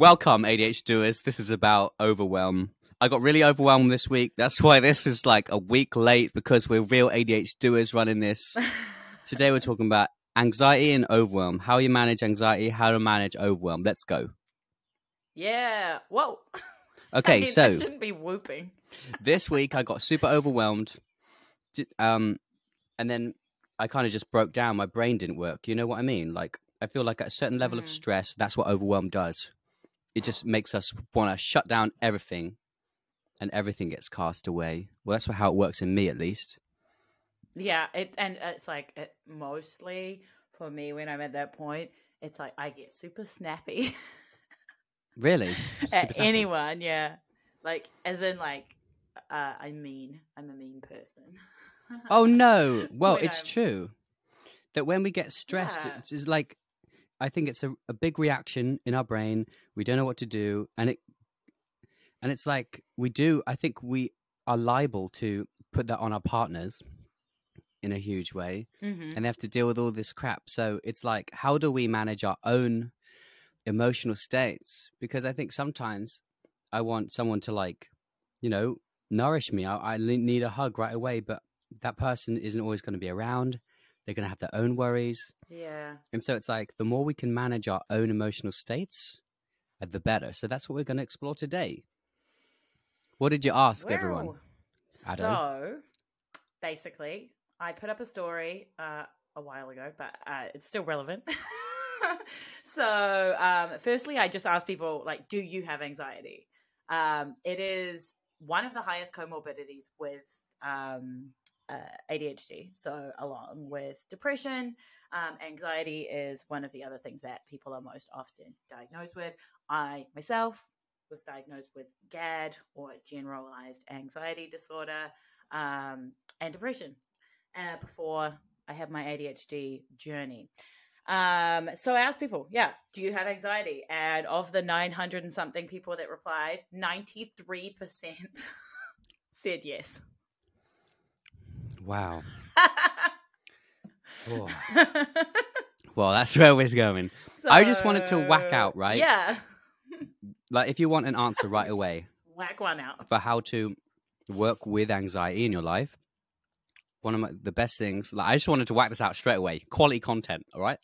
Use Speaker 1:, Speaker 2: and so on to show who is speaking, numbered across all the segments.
Speaker 1: Welcome, ADH doers. This is about overwhelm. I got really overwhelmed this week. That's why this is like a week late because we're real ADH doers running this. Today we're talking about anxiety and overwhelm. How you manage anxiety, how to manage overwhelm. Let's go.
Speaker 2: Yeah. Whoa.
Speaker 1: Okay,
Speaker 2: I mean,
Speaker 1: so
Speaker 2: I shouldn't be whooping.
Speaker 1: this week I got super overwhelmed. Um, and then I kind of just broke down. My brain didn't work. You know what I mean? Like I feel like at a certain level of
Speaker 2: Mhm.
Speaker 1: stress, that's what overwhelm does. It just makes us want to shut down everything, and everything gets cast away. Well, that's how it works in me, at least.
Speaker 2: Yeah. It and it's like it, mostly for me when I'm at that point, it's like I get super snappy
Speaker 1: Really, Super
Speaker 2: at
Speaker 1: snappy.
Speaker 2: anyone. Yeah. Like as in like uh, I mean I'm a mean person.
Speaker 1: Oh no! Well, it's
Speaker 2: I'm-
Speaker 1: true that when we get stressed,
Speaker 2: Yeah.
Speaker 1: it's, it's like I think it's a, a big reaction in our brain. We don't know what to do, and it and it's like we do. I think we are liable to put that on our partners in a huge way,
Speaker 2: hmm
Speaker 1: and they have to deal with all this crap. So it's like, how do we manage our own emotional states? Because I think sometimes I want someone to like, you know, nourish me. I, I need a hug right away, but that person isn't always going to be around. They're going to have their own worries.
Speaker 2: Yeah.
Speaker 1: And so it's like the more we can manage our own emotional states, uh, the better. So that's what we're going to explore today. What did you ask everyone?
Speaker 2: Well,
Speaker 1: Addo?
Speaker 2: So basically, I put up a story uh, a while ago, but uh, it's still relevant. so, um, firstly, I just asked people like, "Do you have anxiety?" Um, it is one of the highest comorbidities with um, uh, ADHD. So, along with depression, um, anxiety is one of the other things that people are most often diagnosed with. I myself was diagnosed with GAD or generalized anxiety disorder um, and depression uh, before I had my ADHD journey. Um, so I asked people, yeah, do you have anxiety? And of the 900 and something people that replied, 93% said yes.
Speaker 1: Wow. Oh. Well, that's where we're going. I just wanted to whack out, right?
Speaker 2: Yeah.
Speaker 1: Like, if you want an answer right away,
Speaker 2: Whack one out.
Speaker 1: for how to work with anxiety in your life, one of my, the best things, like I just wanted to whack this out straight away. Quality content, all right,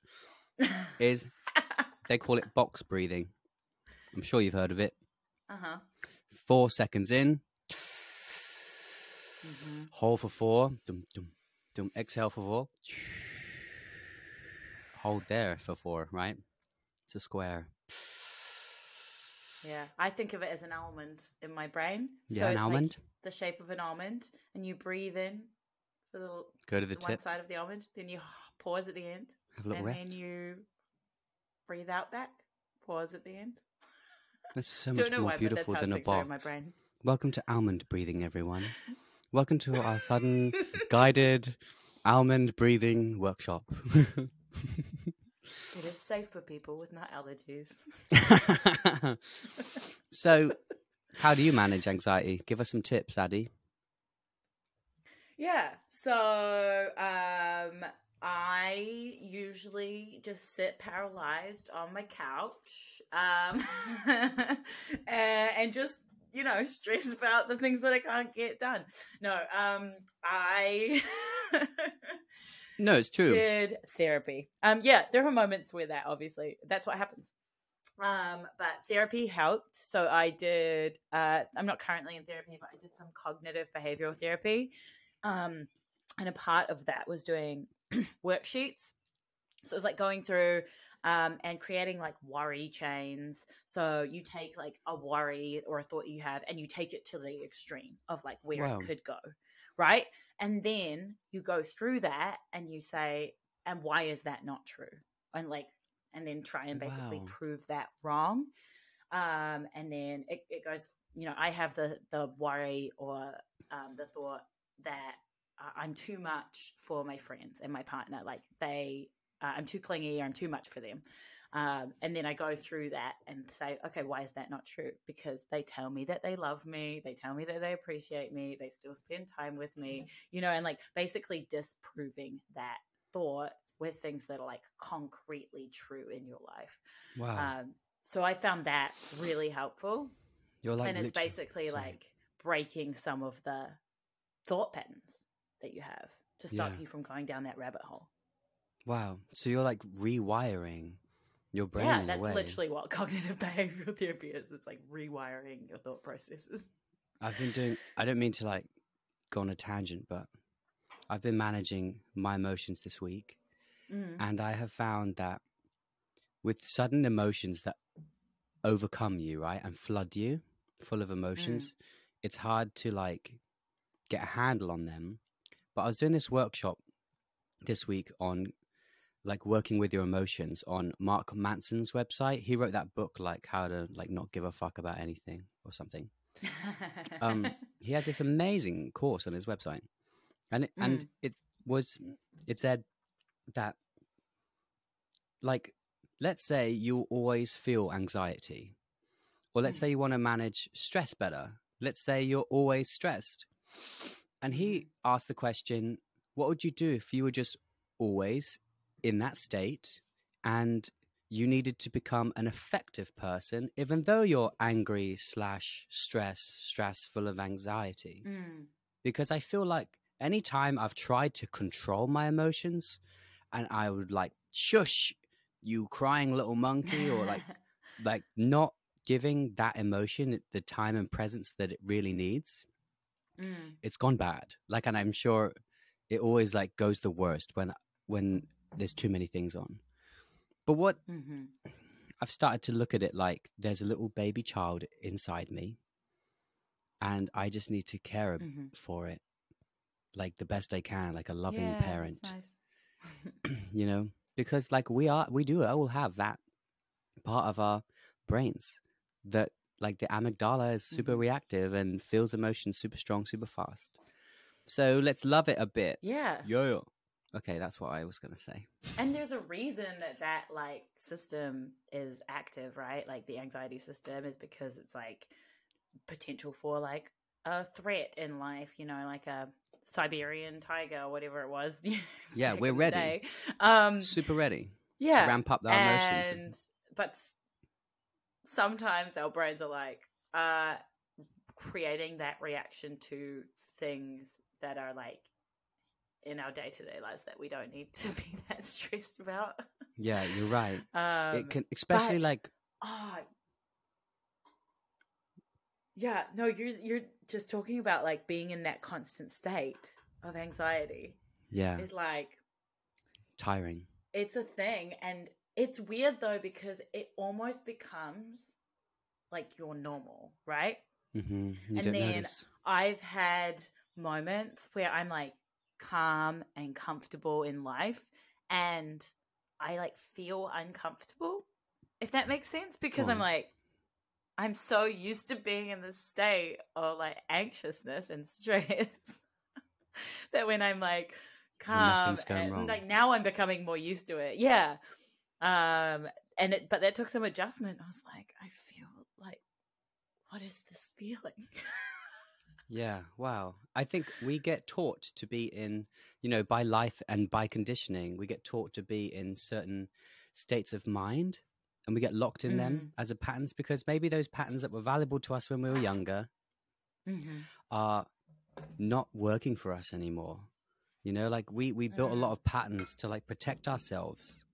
Speaker 1: is they call it box breathing. I'm sure you've heard of it.
Speaker 2: Uh huh.
Speaker 1: Four seconds in,
Speaker 2: Mhm.
Speaker 1: hold for four, dum, dum, dum, exhale for four, hold there for four, right? It's a square.
Speaker 2: Yeah, I think of it as an almond in my brain.
Speaker 1: Yeah, an
Speaker 2: it's like
Speaker 1: almond.
Speaker 2: the shape of an almond, and you breathe in for the,
Speaker 1: Go to the
Speaker 2: the one side of the almond, then you pause at the end,
Speaker 1: have a little
Speaker 2: and
Speaker 1: rest.
Speaker 2: then you breathe out back, pause at the end.
Speaker 1: This is so much more
Speaker 2: why,
Speaker 1: beautiful than
Speaker 2: a
Speaker 1: a
Speaker 2: I picture it in my
Speaker 1: box. Welcome to almond breathing, everyone. Welcome to our sudden guided almond breathing workshop.
Speaker 2: It is safe for people with nut allergies.
Speaker 1: so, how do you manage anxiety? Give us some tips, Addy.
Speaker 2: Yeah. So um I usually just sit paralyzed on my couch um and, and just you know stress about the things that I can't get done. No, um I
Speaker 1: No, it's true.
Speaker 2: did therapy. Um yeah, there are moments where that obviously that's what happens. Um but therapy helped. So I did uh I'm not currently in therapy but I did some cognitive behavioral therapy. Um and a part of that was doing worksheets. So it was like going through um, and creating like worry chains. So you take like a worry or a thought you have and you take it to the extreme of like where
Speaker 1: Wow.
Speaker 2: it could go, right? And then you go through that and you say, and why is that not true? And like, and then try and basically
Speaker 1: Wow.
Speaker 2: prove that wrong. Um, and then it, it goes, you know, I have the the worry or um, the thought that I'm too much for my friends and my partner. Like they, uh, I'm too clingy or I'm too much for them. Um, and then I go through that and say, okay, why is that not true? Because they tell me that they love me, they tell me that they appreciate me, they still spend time with me, you know, and like basically disproving that thought with things that are like concretely true in your life.
Speaker 1: Wow.
Speaker 2: Um, so I found that really helpful.
Speaker 1: You're like
Speaker 2: and it's basically
Speaker 1: sorry.
Speaker 2: like breaking some of the thought patterns that you have to stop
Speaker 1: Yeah.
Speaker 2: you from going down that rabbit hole.
Speaker 1: Wow. So you're like rewiring your brain
Speaker 2: yeah, that's literally what cognitive behavioral therapy is. It's like rewiring your thought processes.
Speaker 1: I've been doing. I don't mean to like go on a tangent, but I've been managing my emotions this week,
Speaker 2: Mm.
Speaker 1: and I have found that with sudden emotions that overcome you, right, and flood you, full of emotions, it's hard to like get a handle on them. But I was doing this workshop this week on like working with your emotions on Mark Manson's website. He wrote that book like how to like not give a fuck about anything or something. um, he has this amazing course on his website, and it, and
Speaker 2: Mm.
Speaker 1: it was it said that like let's say you always feel anxiety, or let's
Speaker 2: Mm.
Speaker 1: say you want to manage stress better. Let's say you're always stressed, and he asked the question, "What would you do if you were just always in that state and?" You needed to become an effective person, even though you're angry slash stress, stress full of anxiety
Speaker 2: Mm.
Speaker 1: because I feel like anytime I've tried to control my emotions and I would like shush you crying little monkey or like like not giving that emotion the time and presence that it really needs
Speaker 2: Mm.
Speaker 1: it's gone bad like and I'm sure it always like goes the worst when when there's too many things on but what
Speaker 2: Mhm.
Speaker 1: I've started to look at it like there's a little baby child inside me and I just need to care
Speaker 2: Mhm.
Speaker 1: for it like the best I can, like a loving
Speaker 2: Yeah,
Speaker 1: parent,
Speaker 2: nice.
Speaker 1: you know, because like we are, we do all have that part of our brains that like the amygdala is super
Speaker 2: Mhm.
Speaker 1: reactive and feels emotions super strong, super fast. So let's love it a bit.
Speaker 2: yeah.
Speaker 1: Yo. Okay, that's what I was going to say.
Speaker 2: and there's a reason that that like system is active right like the anxiety system is because it's like potential for like a threat in life you know like a siberian tiger or whatever it was
Speaker 1: Yeah, we're ready.
Speaker 2: um
Speaker 1: Super ready
Speaker 2: yeah
Speaker 1: to ramp up our emotions.
Speaker 2: and but sometimes our brains are like uh creating that reaction to things that are like in our day-to-day lives that we don't need to be that stressed about
Speaker 1: Yeah, you're right.
Speaker 2: um
Speaker 1: it can, especially
Speaker 2: but-
Speaker 1: like,
Speaker 2: ah yeah no you're you're just talking about like being in that constant state of anxiety
Speaker 1: yeah,
Speaker 2: it's like
Speaker 1: tiring.
Speaker 2: it's a thing and it's weird though because it almost becomes like your normal right
Speaker 1: hmm You
Speaker 2: And then-
Speaker 1: notice.
Speaker 2: i've had moments where i'm like calm and comfortable in life and i like feel uncomfortable if that makes sense because i'm like i'm so used to being in this state of like anxiousness and stress that when i'm like calm and
Speaker 1: wrong.
Speaker 2: like now i'm becoming more used to it. Yeah. Um and it but that took some adjustment. I was like i feel like what is this feeling
Speaker 1: Yeah, wow. I think we get taught to be in, you know, by life and by conditioning, we get taught to be in certain states of mind and we get locked in them as a patterns because maybe those patterns that were valuable to us when we were younger
Speaker 2: mm-hmm.
Speaker 1: are not working for us anymore. You know, like we we built a lot
Speaker 2: Mm.
Speaker 1: of patterns to like protect ourselves.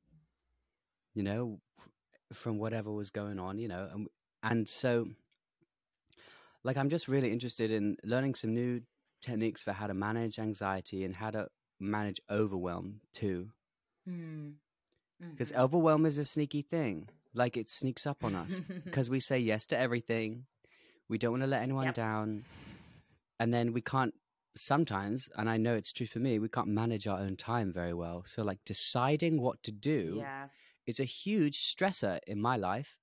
Speaker 1: You know, f- from whatever was going on, you know, and and so like I'm just really interested in learning some new techniques for how to manage anxiety and how to manage overwhelm too.
Speaker 2: Mm.
Speaker 1: Because
Speaker 2: Mhm.
Speaker 1: overwhelm is a sneaky thing. Like it sneaks up on us because we say yes to everything. We don't want to let anyone
Speaker 2: Yep.
Speaker 1: down. And then we can't sometimes, and I know it's true for me, we can't manage our own time very well. So like deciding what to do
Speaker 2: yeah.
Speaker 1: is a huge stressor in my life.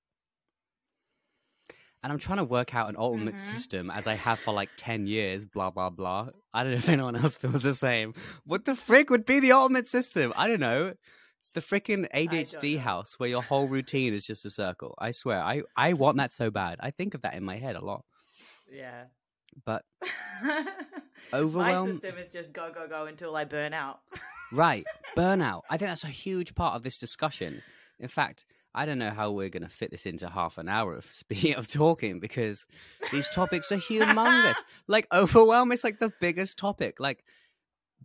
Speaker 1: And I'm trying to work out an ultimate
Speaker 2: Mhm.
Speaker 1: system as I have for like 10 years, blah, blah, blah. I don't know if anyone else feels the same. What the frick would be the ultimate system? I don't know. It's the freaking ADHD house where your whole routine is just a circle. I swear. I, I want that so bad. I think of that in my head a lot.
Speaker 2: Yeah.
Speaker 1: But
Speaker 2: My
Speaker 1: Overwhelm-
Speaker 2: system is just go, go, go until I burn out.
Speaker 1: Right. Burnout. I think that's a huge part of this discussion. In fact, I don't know how we're going to fit this into half an hour of speaking of talking because these topics are humongous. like overwhelm is like the biggest topic. Like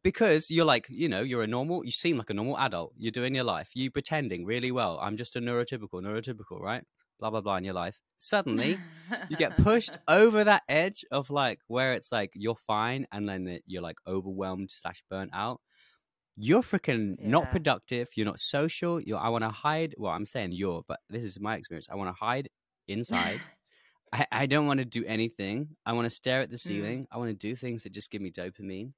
Speaker 1: because you're like, you know, you're a normal, you seem like a normal adult. You're doing your life. You pretending really well. I'm just a neurotypical, neurotypical, right? Blah blah blah in your life. Suddenly, you get pushed over that edge of like where it's like you're fine, and then you're like overwhelmed slash burnt out. You're freaking not productive. You're not social. You're. I want to hide. Well, I'm saying you're, but this is my experience. I want to hide inside. I, I don't want to do anything. I want to stare at the mm. ceiling. I want to do things that just give me dopamine.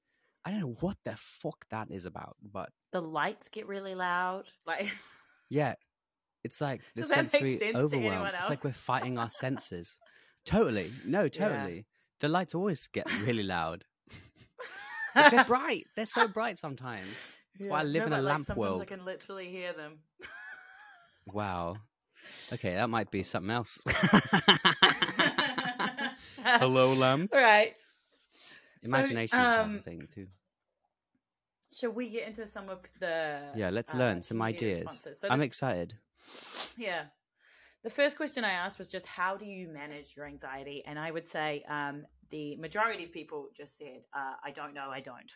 Speaker 1: I don't know what the fuck that is about, but
Speaker 2: the lights get really loud. Like
Speaker 1: yeah, it's like the
Speaker 2: Does
Speaker 1: sensory overwhelm. It's like we're fighting our senses. Totally. No, totally. The lights always get really loud. But they're bright. They're so bright sometimes. That's why I live
Speaker 2: No,
Speaker 1: in a
Speaker 2: like,
Speaker 1: lamp
Speaker 2: sometimes
Speaker 1: world.
Speaker 2: I can literally hear them.
Speaker 1: Wow. Okay, that might be something else. Hello, lamps.
Speaker 2: All right.
Speaker 1: Imagination's another
Speaker 2: um,
Speaker 1: thing too.
Speaker 2: Shall we get into some of the
Speaker 1: Yeah, let's
Speaker 2: uh,
Speaker 1: learn some ideas.
Speaker 2: So
Speaker 1: I'm
Speaker 2: the-
Speaker 1: excited.
Speaker 2: Yeah. The first question I asked was just how do you manage your anxiety? And I would say um, the majority of people just said, uh, I don't know, I don't.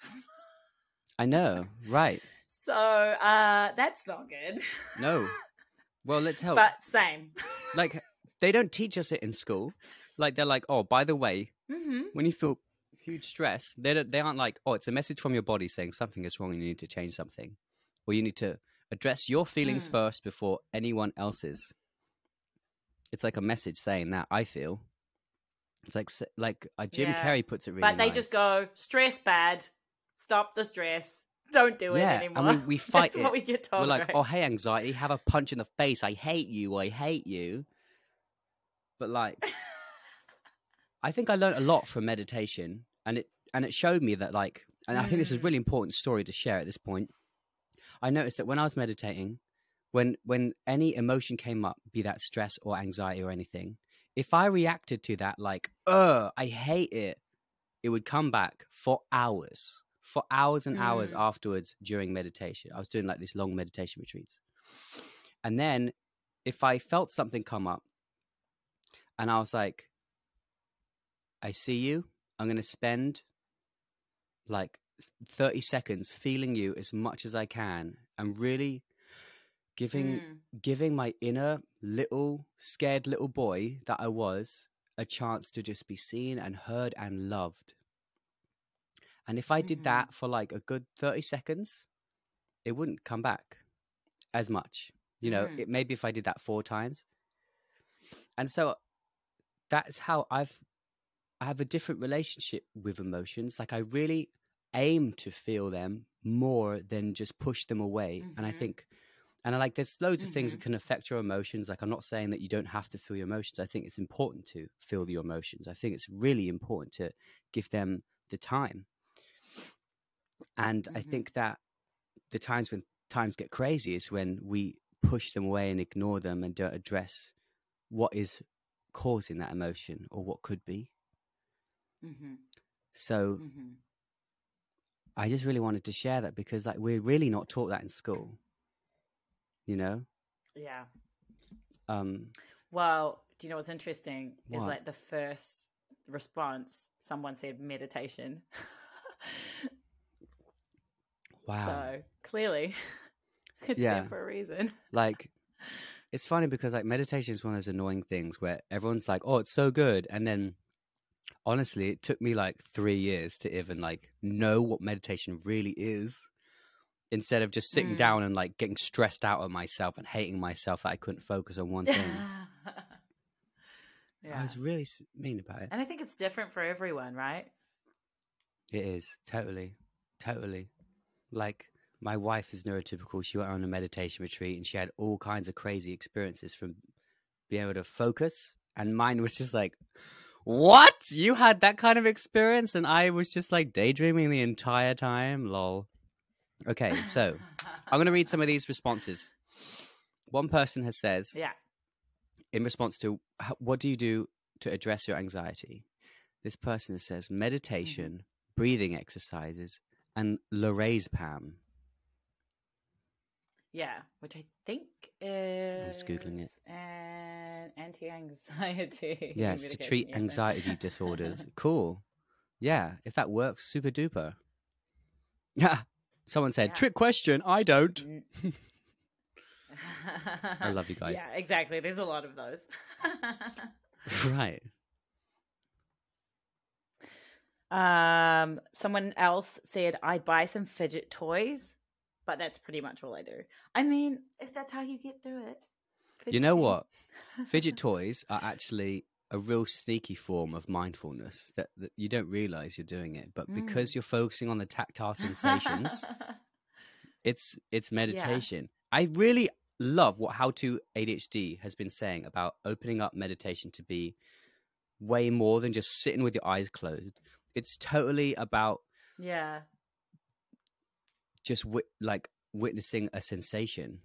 Speaker 1: I know, right?
Speaker 2: so uh, that's not good.
Speaker 1: No. Well, let's help.
Speaker 2: But same.
Speaker 1: like, they don't teach us it in school. Like, they're like, oh, by the way,
Speaker 2: hmm
Speaker 1: when you feel huge stress, they don't, they aren't like, oh, it's a message from your body saying something is wrong and you need to change something, or you need to address your feelings
Speaker 2: Mm.
Speaker 1: first before anyone else's. It's like a message saying that I feel. It's like like uh, Jim
Speaker 2: Yeah.
Speaker 1: Carrey puts it really.
Speaker 2: but they just go, stress bad, stop the stress, don't do
Speaker 1: Yeah,
Speaker 2: it
Speaker 1: and
Speaker 2: anymore.
Speaker 1: we- we fight
Speaker 2: That's what we get told.
Speaker 1: We're like,
Speaker 2: right?
Speaker 1: oh, hey, anxiety, have a punch in the face. I hate you. I hate you. But like, I think I learned a lot from meditation, and it and it showed me that like, and I think this is a
Speaker 2: Mm.
Speaker 1: really important story to share at this point. I noticed that when I was meditating, when when any emotion came up, be that stress or anxiety or anything, if I reacted to that like, "Uh, I hate it," it would come back for hours, for hours and hours
Speaker 2: Mm.
Speaker 1: afterwards during meditation. I was doing like this long meditation retreats, and then if I felt something come up, and I was like, "I see you. I'm going to spend like 30 seconds feeling you as much as I can and really giving
Speaker 2: Mm.
Speaker 1: giving my inner little scared little boy that I was a chance to just be seen and heard and loved. And if I did
Speaker 2: Mhm.
Speaker 1: that for like a good 30 seconds, it wouldn't come back as much. You know,
Speaker 2: Mhm.
Speaker 1: it maybe if I did that four times. And so that's how I've I have a different relationship with emotions. Like I really aim to feel them more than just push them away. And I
Speaker 2: Mhm.
Speaker 1: think and I like there's loads of things that can affect your emotions. Like I'm not saying that you don't have to feel your emotions. I think it's important to feel your emotions. I think it's really important to give them the time. And I
Speaker 2: Mhm.
Speaker 1: think that the times when times get crazy is when we push them away and ignore them and don't address what is causing that emotion or what could be.
Speaker 2: hmm
Speaker 1: So
Speaker 2: hmm
Speaker 1: I just really wanted to share that because like we're really not taught that in school. You know?
Speaker 2: Yeah.
Speaker 1: Um
Speaker 2: Well, do you know what's interesting? Is like the first response, someone said meditation.
Speaker 1: wow.
Speaker 2: So clearly, it's
Speaker 1: Yeah.
Speaker 2: there for a reason.
Speaker 1: like it's funny because like meditation is one of those annoying things where everyone's like, "Oh, it's so good," and then honestly, it took me like three years to even like know what meditation really is. Instead of just sitting
Speaker 2: Mm.
Speaker 1: down and like getting stressed out at myself and hating myself that I couldn't focus on one thing.
Speaker 2: yeah.
Speaker 1: I was really mean about it.
Speaker 2: And I think it's different for everyone, right?
Speaker 1: It is totally, totally. Like my wife is neurotypical. She went on a meditation retreat and she had all kinds of crazy experiences from being able to focus. And mine was just like, "What? You had that kind of experience?" And I was just like daydreaming the entire time. Lol. Okay, so I'm going to read some of these responses. One person has says,
Speaker 2: Yeah.
Speaker 1: in response to what do you do to address your anxiety this person says meditation mm-hmm. breathing exercises and lorazepam
Speaker 2: Yeah, which I think is
Speaker 1: just Googling it.
Speaker 2: an anti-anxiety.
Speaker 1: Yeah, it's to treat anxiety disorders. Cool. Yeah, if that works, super duper. Yeah. Someone said,
Speaker 2: Yeah.
Speaker 1: trick question. I don't. I love you guys.
Speaker 2: Yeah, exactly. There's a lot of those.
Speaker 1: right.
Speaker 2: um, someone else said I buy some fidget toys, but that's pretty much all I do. I mean, if that's how you get through it,
Speaker 1: You know what? Fidget toys are actually a real sneaky form of mindfulness that, that you don't realize you're doing it. But because
Speaker 2: Mm.
Speaker 1: you're focusing on the tactile sensations, it's it's meditation. I really love what How to ADHD has been saying about opening up meditation to be way more than just sitting with your eyes closed. It's totally about
Speaker 2: yeah,
Speaker 1: just wi- like witnessing a sensation,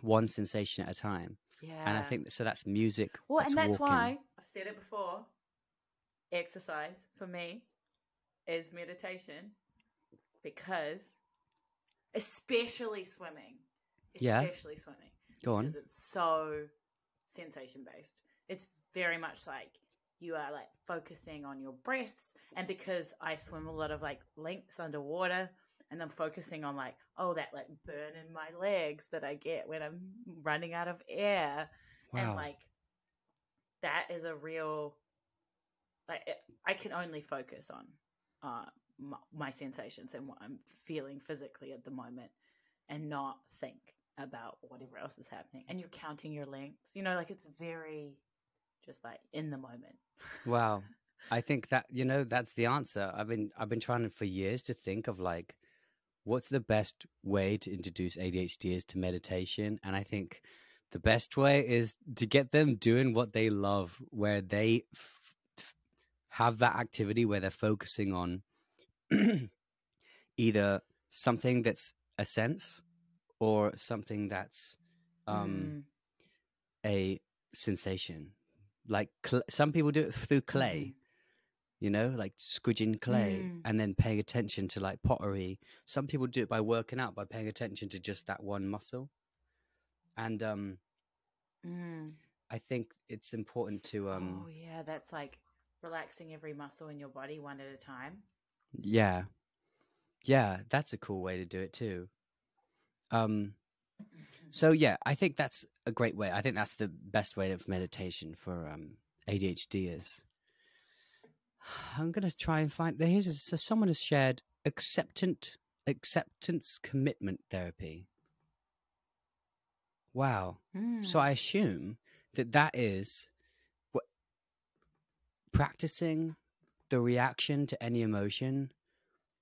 Speaker 1: one sensation at a time.
Speaker 2: yeah.
Speaker 1: And I think so. That's music.
Speaker 2: well, and that's
Speaker 1: walking.
Speaker 2: why said it before. Exercise for me is meditation because, especially swimming,
Speaker 1: Yeah.
Speaker 2: especially swimming.
Speaker 1: Go on.
Speaker 2: because it's so sensation based. It's very much like you are like focusing on your breaths, and because I swim a lot of like lengths underwater, and I'm focusing on like oh that like burn in my legs that I get when I'm running out of air, and like that is a real like I can only focus on uh my, my sensations and what I'm feeling physically at the moment and not think about whatever else is happening and you're counting your lengths you know like it's very just like in the moment
Speaker 1: Wow. I think that you know that's the answer. I've been I've been trying for years to think of like what's the best way to introduce ADHDers to meditation and I think the best way is to get them doing what they love where they f- f- have that activity where they're focusing on either something that's a sense or something that's um a sensation. Like cl- some people do it through clay, you know, like squidging clay
Speaker 2: Mm.
Speaker 1: and then paying attention to like pottery. Some people do it by working out, by paying attention to just that one muscle. And um,
Speaker 2: Mm.
Speaker 1: I think it's important to um,
Speaker 2: oh yeah that's like relaxing every muscle in your body one at a time
Speaker 1: yeah, yeah, that's a cool way to do it too. Um, So yeah, I think that's a great way. I think that's the best way of meditation for um, ADHDers. I'm gonna try and find. Here's a, so someone has shared acceptant acceptance commitment therapy. Wow. So
Speaker 2: Mm.
Speaker 1: I assume that that is what practicing the reaction to any emotion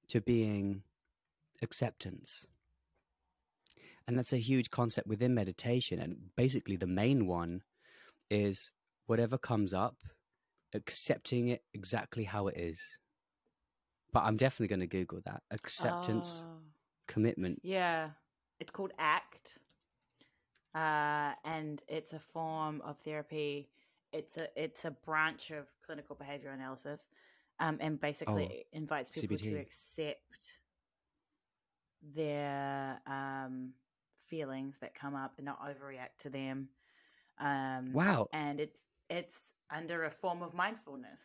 Speaker 1: to being acceptance. And that's a huge concept within meditation. And basically, the main one is whatever comes up, accepting it exactly how it is. But I'm definitely going to Google that acceptance,
Speaker 2: Oh.
Speaker 1: commitment.
Speaker 2: Yeah, it's called ACT, uh, and it's a form of therapy. It's a it's a branch of clinical behavior analysis, um, and basically
Speaker 1: Oh,
Speaker 2: invites people
Speaker 1: CBT.
Speaker 2: to accept their um, feelings that come up and not overreact to them. Um,
Speaker 1: Wow.
Speaker 2: And it's it's under a form of mindfulness.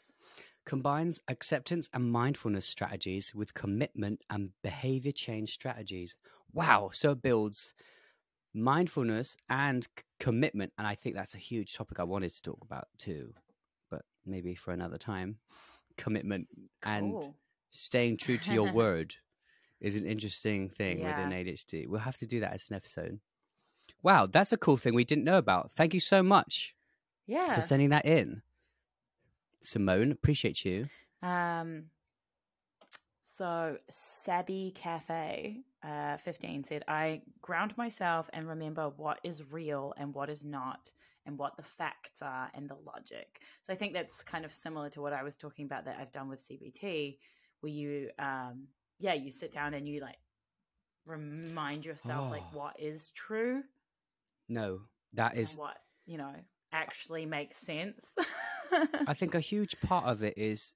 Speaker 1: combines acceptance and mindfulness strategies with commitment and behavior change strategies. Wow. So it builds mindfulness and c- commitment. And I think that's a huge topic I wanted to talk about too, but maybe for another time. Commitment and
Speaker 2: Cool.
Speaker 1: staying true to your word is an interesting thing within ADHD. We'll have to do that as an episode. Wow, that's a cool thing we didn't know about. Thank you so much
Speaker 2: Yeah.
Speaker 1: for sending that in. Simone, appreciate you.
Speaker 2: Um, so Sabby Cafe, uh, 15 said, I ground myself and remember what is real and what is not, and what the facts are and the logic. So I think that's kind of similar to what I was talking about that I've done with CBT, where you, um, yeah, you sit down and you like remind yourself like
Speaker 1: Oh.
Speaker 2: what is true
Speaker 1: No, that is
Speaker 2: what, you know, actually makes sense.
Speaker 1: I think a huge part of it is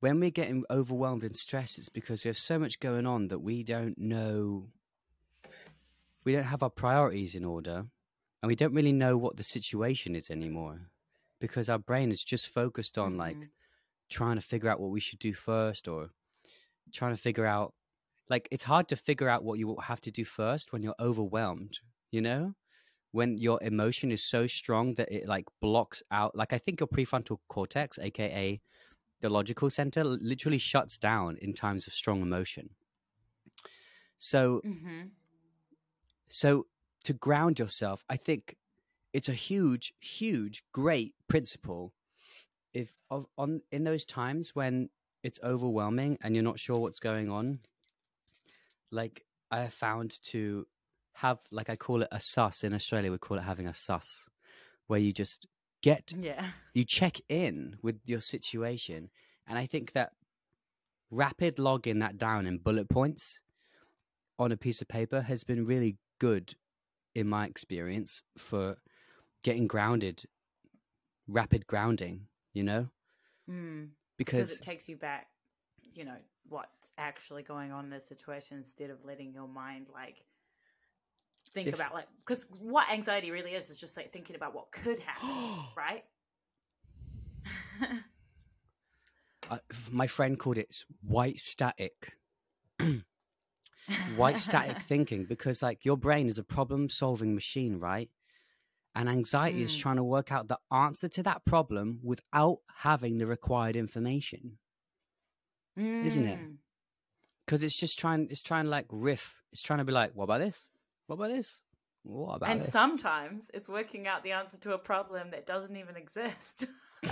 Speaker 1: when we're getting overwhelmed and stressed, it's because there's so much going on that we don't know we don't have our priorities in order and we don't really know what the situation is anymore because our brain is just focused on like
Speaker 2: Mhm.
Speaker 1: trying to figure out what we should do first or trying to figure out like it's hard to figure out what you have to do first when you're overwhelmed you know when your emotion is so strong that it like blocks out like i think your prefrontal cortex aka the logical center literally shuts down in times of strong emotion so
Speaker 2: Mhm.
Speaker 1: so to ground yourself, I think it's a huge, huge, great principle. If of, on in those times when it's overwhelming and you're not sure what's going on, like I have found to have like I call it a sus in Australia, we call it having a sus, where you just get
Speaker 2: Yeah.
Speaker 1: you check in with your situation and i think that rapid logging that down in bullet points on a piece of paper has been really good in my experience for getting grounded rapid grounding you know
Speaker 2: Mm. Because
Speaker 1: because
Speaker 2: it takes you back, you know, what's actually going on in the situation instead of letting your mind like think
Speaker 1: If-
Speaker 2: about like because what anxiety really is is just like thinking about what could happen, right?
Speaker 1: I, my friend called it white static white static thinking because like your brain is a problem solving machine right and anxiety is
Speaker 2: Mm.
Speaker 1: trying to work out the answer to that problem without having the required information isn't it?
Speaker 2: Mm.
Speaker 1: because it's just trying it's trying to like riff it's trying to be like what about this what about this what about
Speaker 2: And
Speaker 1: this
Speaker 2: sometimes it's working out the answer to a problem that doesn't even exist.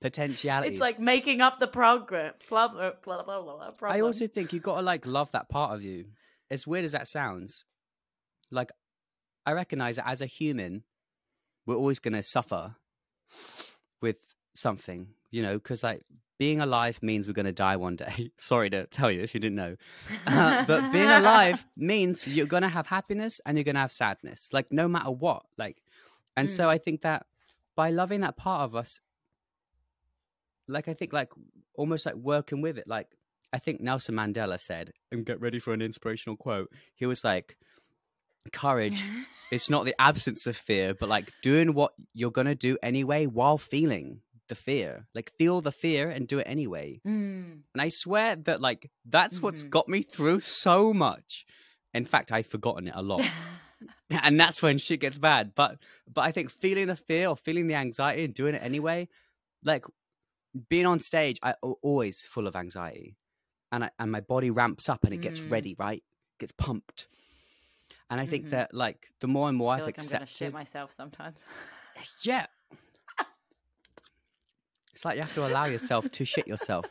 Speaker 1: potentiality
Speaker 2: it's like making up the program. Blah, blah, blah, blah, blah, blah,
Speaker 1: i also think you've got to like love that part of you as weird as that sounds like i recognize that as a human we're always going to suffer with something you know because like being alive means we're going to die one day. Sorry to tell you if you didn't know. Uh, but being alive means you're going to have happiness and you're going to have sadness like no matter what like and so i think that by loving that part of us like i think like almost like working with it like i think nelson mandela said and get ready for an inspirational quote he was like courage it's not the absence of fear but like doing what you're going to do anyway while feeling the fear like feel the fear and do it anyway
Speaker 2: Mm.
Speaker 1: and I swear that like that's what's
Speaker 2: Mhm.
Speaker 1: got me through so much. In fact, I've forgotten it a lot. and that's when shit gets bad. But but I think feeling the fear or feeling the anxiety and doing it anyway, like being on stage, i always full of anxiety. And I, and my body ramps up and it gets
Speaker 2: Mm.
Speaker 1: ready, right? Gets pumped. And I think
Speaker 2: Mhm.
Speaker 1: that like the more and more
Speaker 2: I
Speaker 1: I've
Speaker 2: feel like I'm gonna
Speaker 1: accepted
Speaker 2: shit myself sometimes.
Speaker 1: Yeah. It's like you have to allow yourself to shit yourself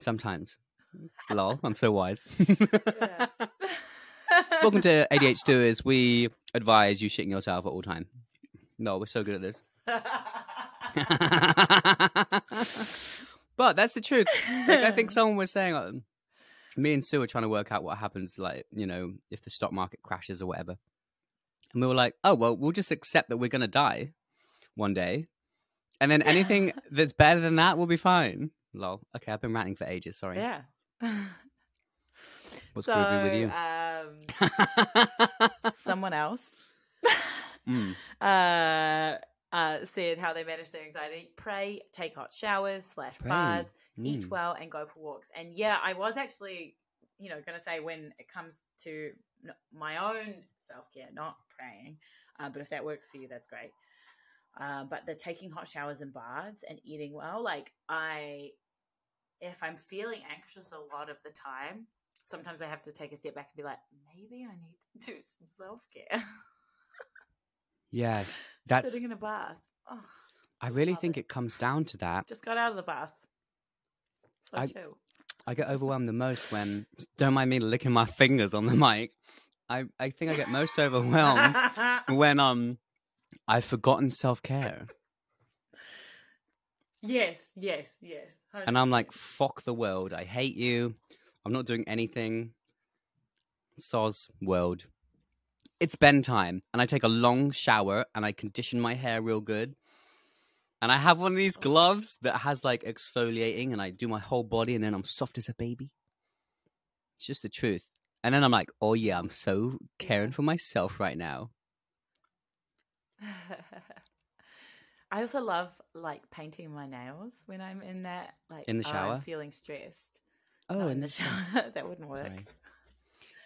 Speaker 1: sometimes. Lol, I'm so wise.
Speaker 2: Yeah.
Speaker 1: Welcome to ADH Doers. We advise you shitting yourself at all time. No, we're so good at this. but that's the truth. Like I think someone was saying, um, me and Sue were trying to work out what happens, like you know, if the stock market crashes or whatever. And we were like, oh well, we'll just accept that we're gonna die one day, and then anything that's better than that will be fine. Lol. Okay, I've been ranting for ages. Sorry.
Speaker 2: yeah.
Speaker 1: What's
Speaker 2: so,
Speaker 1: groovy with you?
Speaker 2: Um, someone else
Speaker 1: Mm.
Speaker 2: uh, uh, said how they manage their anxiety: pray, take hot showers, slash
Speaker 1: Pray.
Speaker 2: baths, eat
Speaker 1: Mm.
Speaker 2: well, and go for walks. And yeah, I was actually, you know, going to say when it comes to my own self care, not praying, uh, but if that works for you, that's great. Uh, but the taking hot showers and baths and eating well, like I, if I'm feeling anxious a lot of the time, sometimes I have to take a step back and be like, maybe I need to do some self care.
Speaker 1: Yes, that's.
Speaker 2: sitting in a bath. Oh,
Speaker 1: I really think
Speaker 2: it.
Speaker 1: it comes down to that.
Speaker 2: just got out of the bath. So
Speaker 1: I-
Speaker 2: chill.
Speaker 1: I get overwhelmed the most when. Don't mind me licking my fingers on the mic. I I think I get most overwhelmed when um I've forgotten self care
Speaker 2: yes, yes, yes.
Speaker 1: and I'm like fuck the world. I hate you. I'm not doing anything. Soz world. It's bend time, and I take a long shower and I condition my hair real good. And I have one of these gloves that has like exfoliating, and I do my whole body, and then I'm soft as a baby. It's just the truth. And then I'm like, oh yeah, I'm so caring for myself right now.
Speaker 2: I also love like painting my nails when I'm in that like
Speaker 1: In the
Speaker 2: oh,
Speaker 1: shower?
Speaker 2: I'm feeling stressed.
Speaker 1: Oh,
Speaker 2: Not
Speaker 1: in
Speaker 2: the
Speaker 1: shower.
Speaker 2: that wouldn't work.
Speaker 1: Sorry.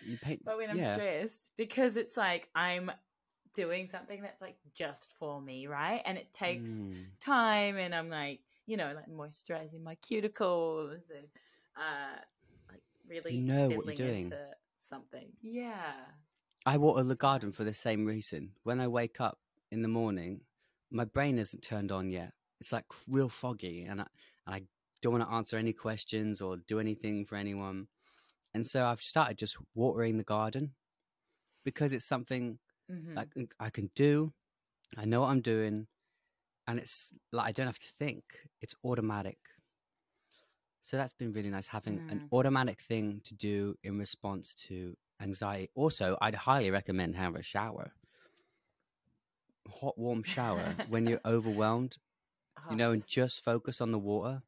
Speaker 1: You paint,
Speaker 2: But when I'm
Speaker 1: yeah.
Speaker 2: stressed, because it's like I'm doing something that's like just for me, right? And it takes
Speaker 1: Mm.
Speaker 2: time, and I'm like, you know, like moisturizing my cuticles and uh, like really
Speaker 1: know what you're doing.
Speaker 2: into something. Yeah.
Speaker 1: I water the garden for the same reason. When I wake up in the morning, my brain isn't turned on yet. It's like real foggy, and I, I don't want to answer any questions or do anything for anyone. And so I've started just watering the garden because it's something
Speaker 2: Mhm.
Speaker 1: I, can- I can do. I know what I'm doing, and it's like I don't have to think. It's automatic. So that's been really nice having an
Speaker 2: Mm.
Speaker 1: automatic thing to do in response to anxiety. Also, I'd highly recommend having a shower, hot warm shower when you're overwhelmed.
Speaker 2: Oh,
Speaker 1: You know, and
Speaker 2: just-
Speaker 1: just focus on the water.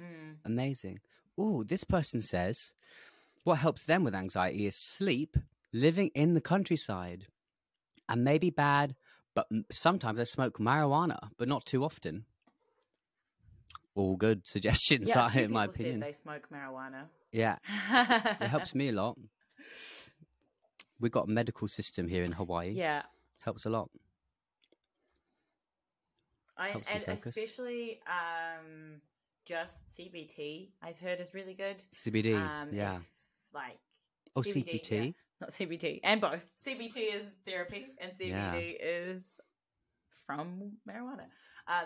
Speaker 2: mm.
Speaker 1: Amazing. Oh, this person says what helps them with anxiety is sleep, living in the countryside, and maybe bad, but sometimes they smoke marijuana, but not too often. All good suggestions,
Speaker 2: Yeah, few
Speaker 1: in my opinion.
Speaker 2: they smoke marijuana.
Speaker 1: Yeah, it helps me a lot. We've got a medical system here in Hawaii.
Speaker 2: Yeah,
Speaker 1: Helps a lot.
Speaker 2: I,
Speaker 1: Helps
Speaker 2: and especially um, just CBT. I've heard is really good.
Speaker 1: CBD.
Speaker 2: Um,
Speaker 1: yeah.
Speaker 2: if, like
Speaker 1: Oh,
Speaker 2: CBD,
Speaker 1: CBT.
Speaker 2: yeah. Not CBT, and both. CBT is therapy, and CBD
Speaker 1: Yeah.
Speaker 2: is from marijuana.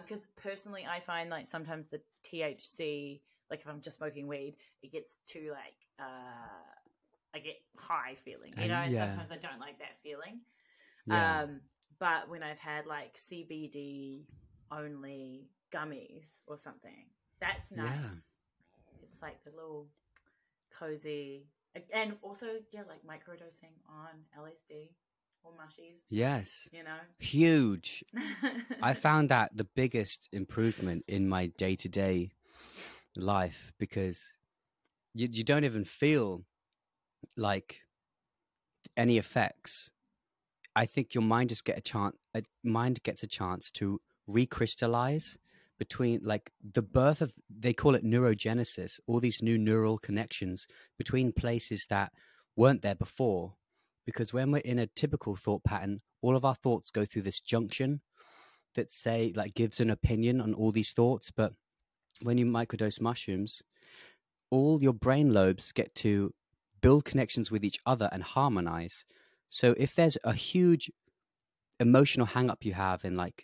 Speaker 2: Because personally, I find like sometimes the THC, like if I'm just smoking weed, it gets too like uh, I get high feeling, you know. And
Speaker 1: yeah.
Speaker 2: sometimes I don't like that feeling.
Speaker 1: Yeah.
Speaker 2: Um, but when I've had like CBD only gummies or something, that's nice.
Speaker 1: Yeah.
Speaker 2: It's like the little cozy, and also yeah, like microdosing on LSD or mushies.
Speaker 1: yes.
Speaker 2: You know,
Speaker 1: Huge. I found that the biggest improvement in my day to day life because you, you don't even feel like any effects. I think your mind just get a chance. A mind gets a chance to recrystallize between like the birth of they call it neurogenesis all these new neural connections between places that weren't there before because when we're in a typical thought pattern all of our thoughts go through this junction that say like gives an opinion on all these thoughts but when you microdose mushrooms all your brain lobes get to build connections with each other and harmonize. So if there's a huge emotional hang up you have in like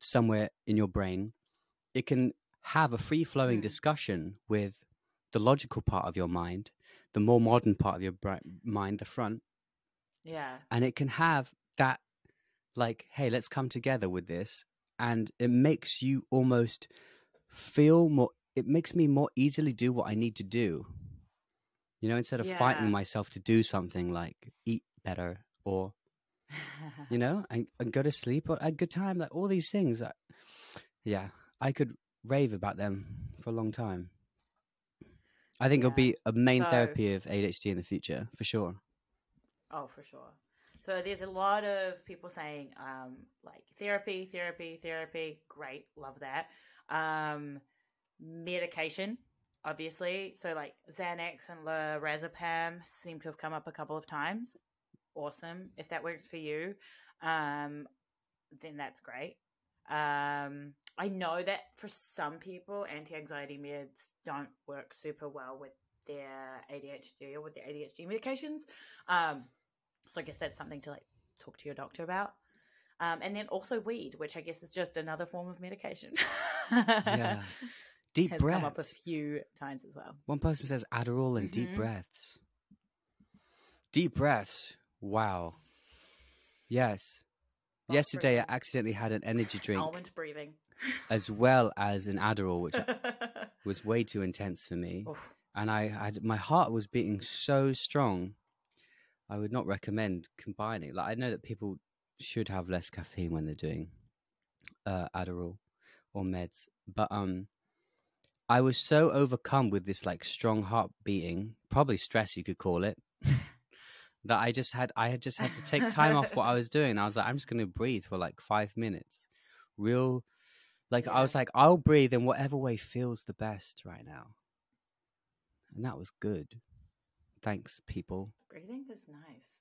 Speaker 1: somewhere in your brain it can have a free flowing
Speaker 2: Mm.
Speaker 1: discussion with the logical part of your mind the more modern part of your mind the front.
Speaker 2: Yeah,
Speaker 1: and it can have that like hey let's come together with this and it makes you almost feel more it makes me more easily do what i need to do you know instead of fighting myself to do something like eat better or you know and, and go to sleep or a good time like all these things I, yeah i could rave about them for a long time i think it'll be a main
Speaker 2: So-
Speaker 1: therapy of adhd in the future for sure
Speaker 2: Oh, for sure. So there's a lot of people saying um, like therapy, therapy, therapy. Great, love that. Um, medication, obviously. So like Xanax and lorazepam seem to have come up a couple of times. Awesome. If that works for you, um, then that's great. Um, I know that for some people, anti-anxiety meds don't work super well with their ADHD or with their ADHD medications. Um, so I guess that's something to like talk to your doctor about. Um, and then also weed, which I guess is just another form of medication.
Speaker 1: yeah deep
Speaker 2: Has
Speaker 1: breaths
Speaker 2: come up a few times as well.
Speaker 1: One person says Adderall and deep
Speaker 2: Mhm.
Speaker 1: breaths. Deep breaths. Wow. Yes.
Speaker 2: Lots
Speaker 1: Yesterday, I accidentally had an energy drink
Speaker 2: Almond breathing.
Speaker 1: as well as an Adderall, which was way too intense for me.
Speaker 2: Oof.
Speaker 1: And I had my heart was beating so strong. I would not recommend combining. Like I know that people should have less caffeine when they're doing uh, Adderall or meds, but um, I was so overcome with this like strong heart beating, probably stress you could call it, that I just had I had just had to take time off what I was doing. I was like, I'm just gonna breathe for like five minutes. Real like I was like, I'll breathe in whatever way feels the best right now. And that was good. Thanks, people.
Speaker 2: Breathing is nice.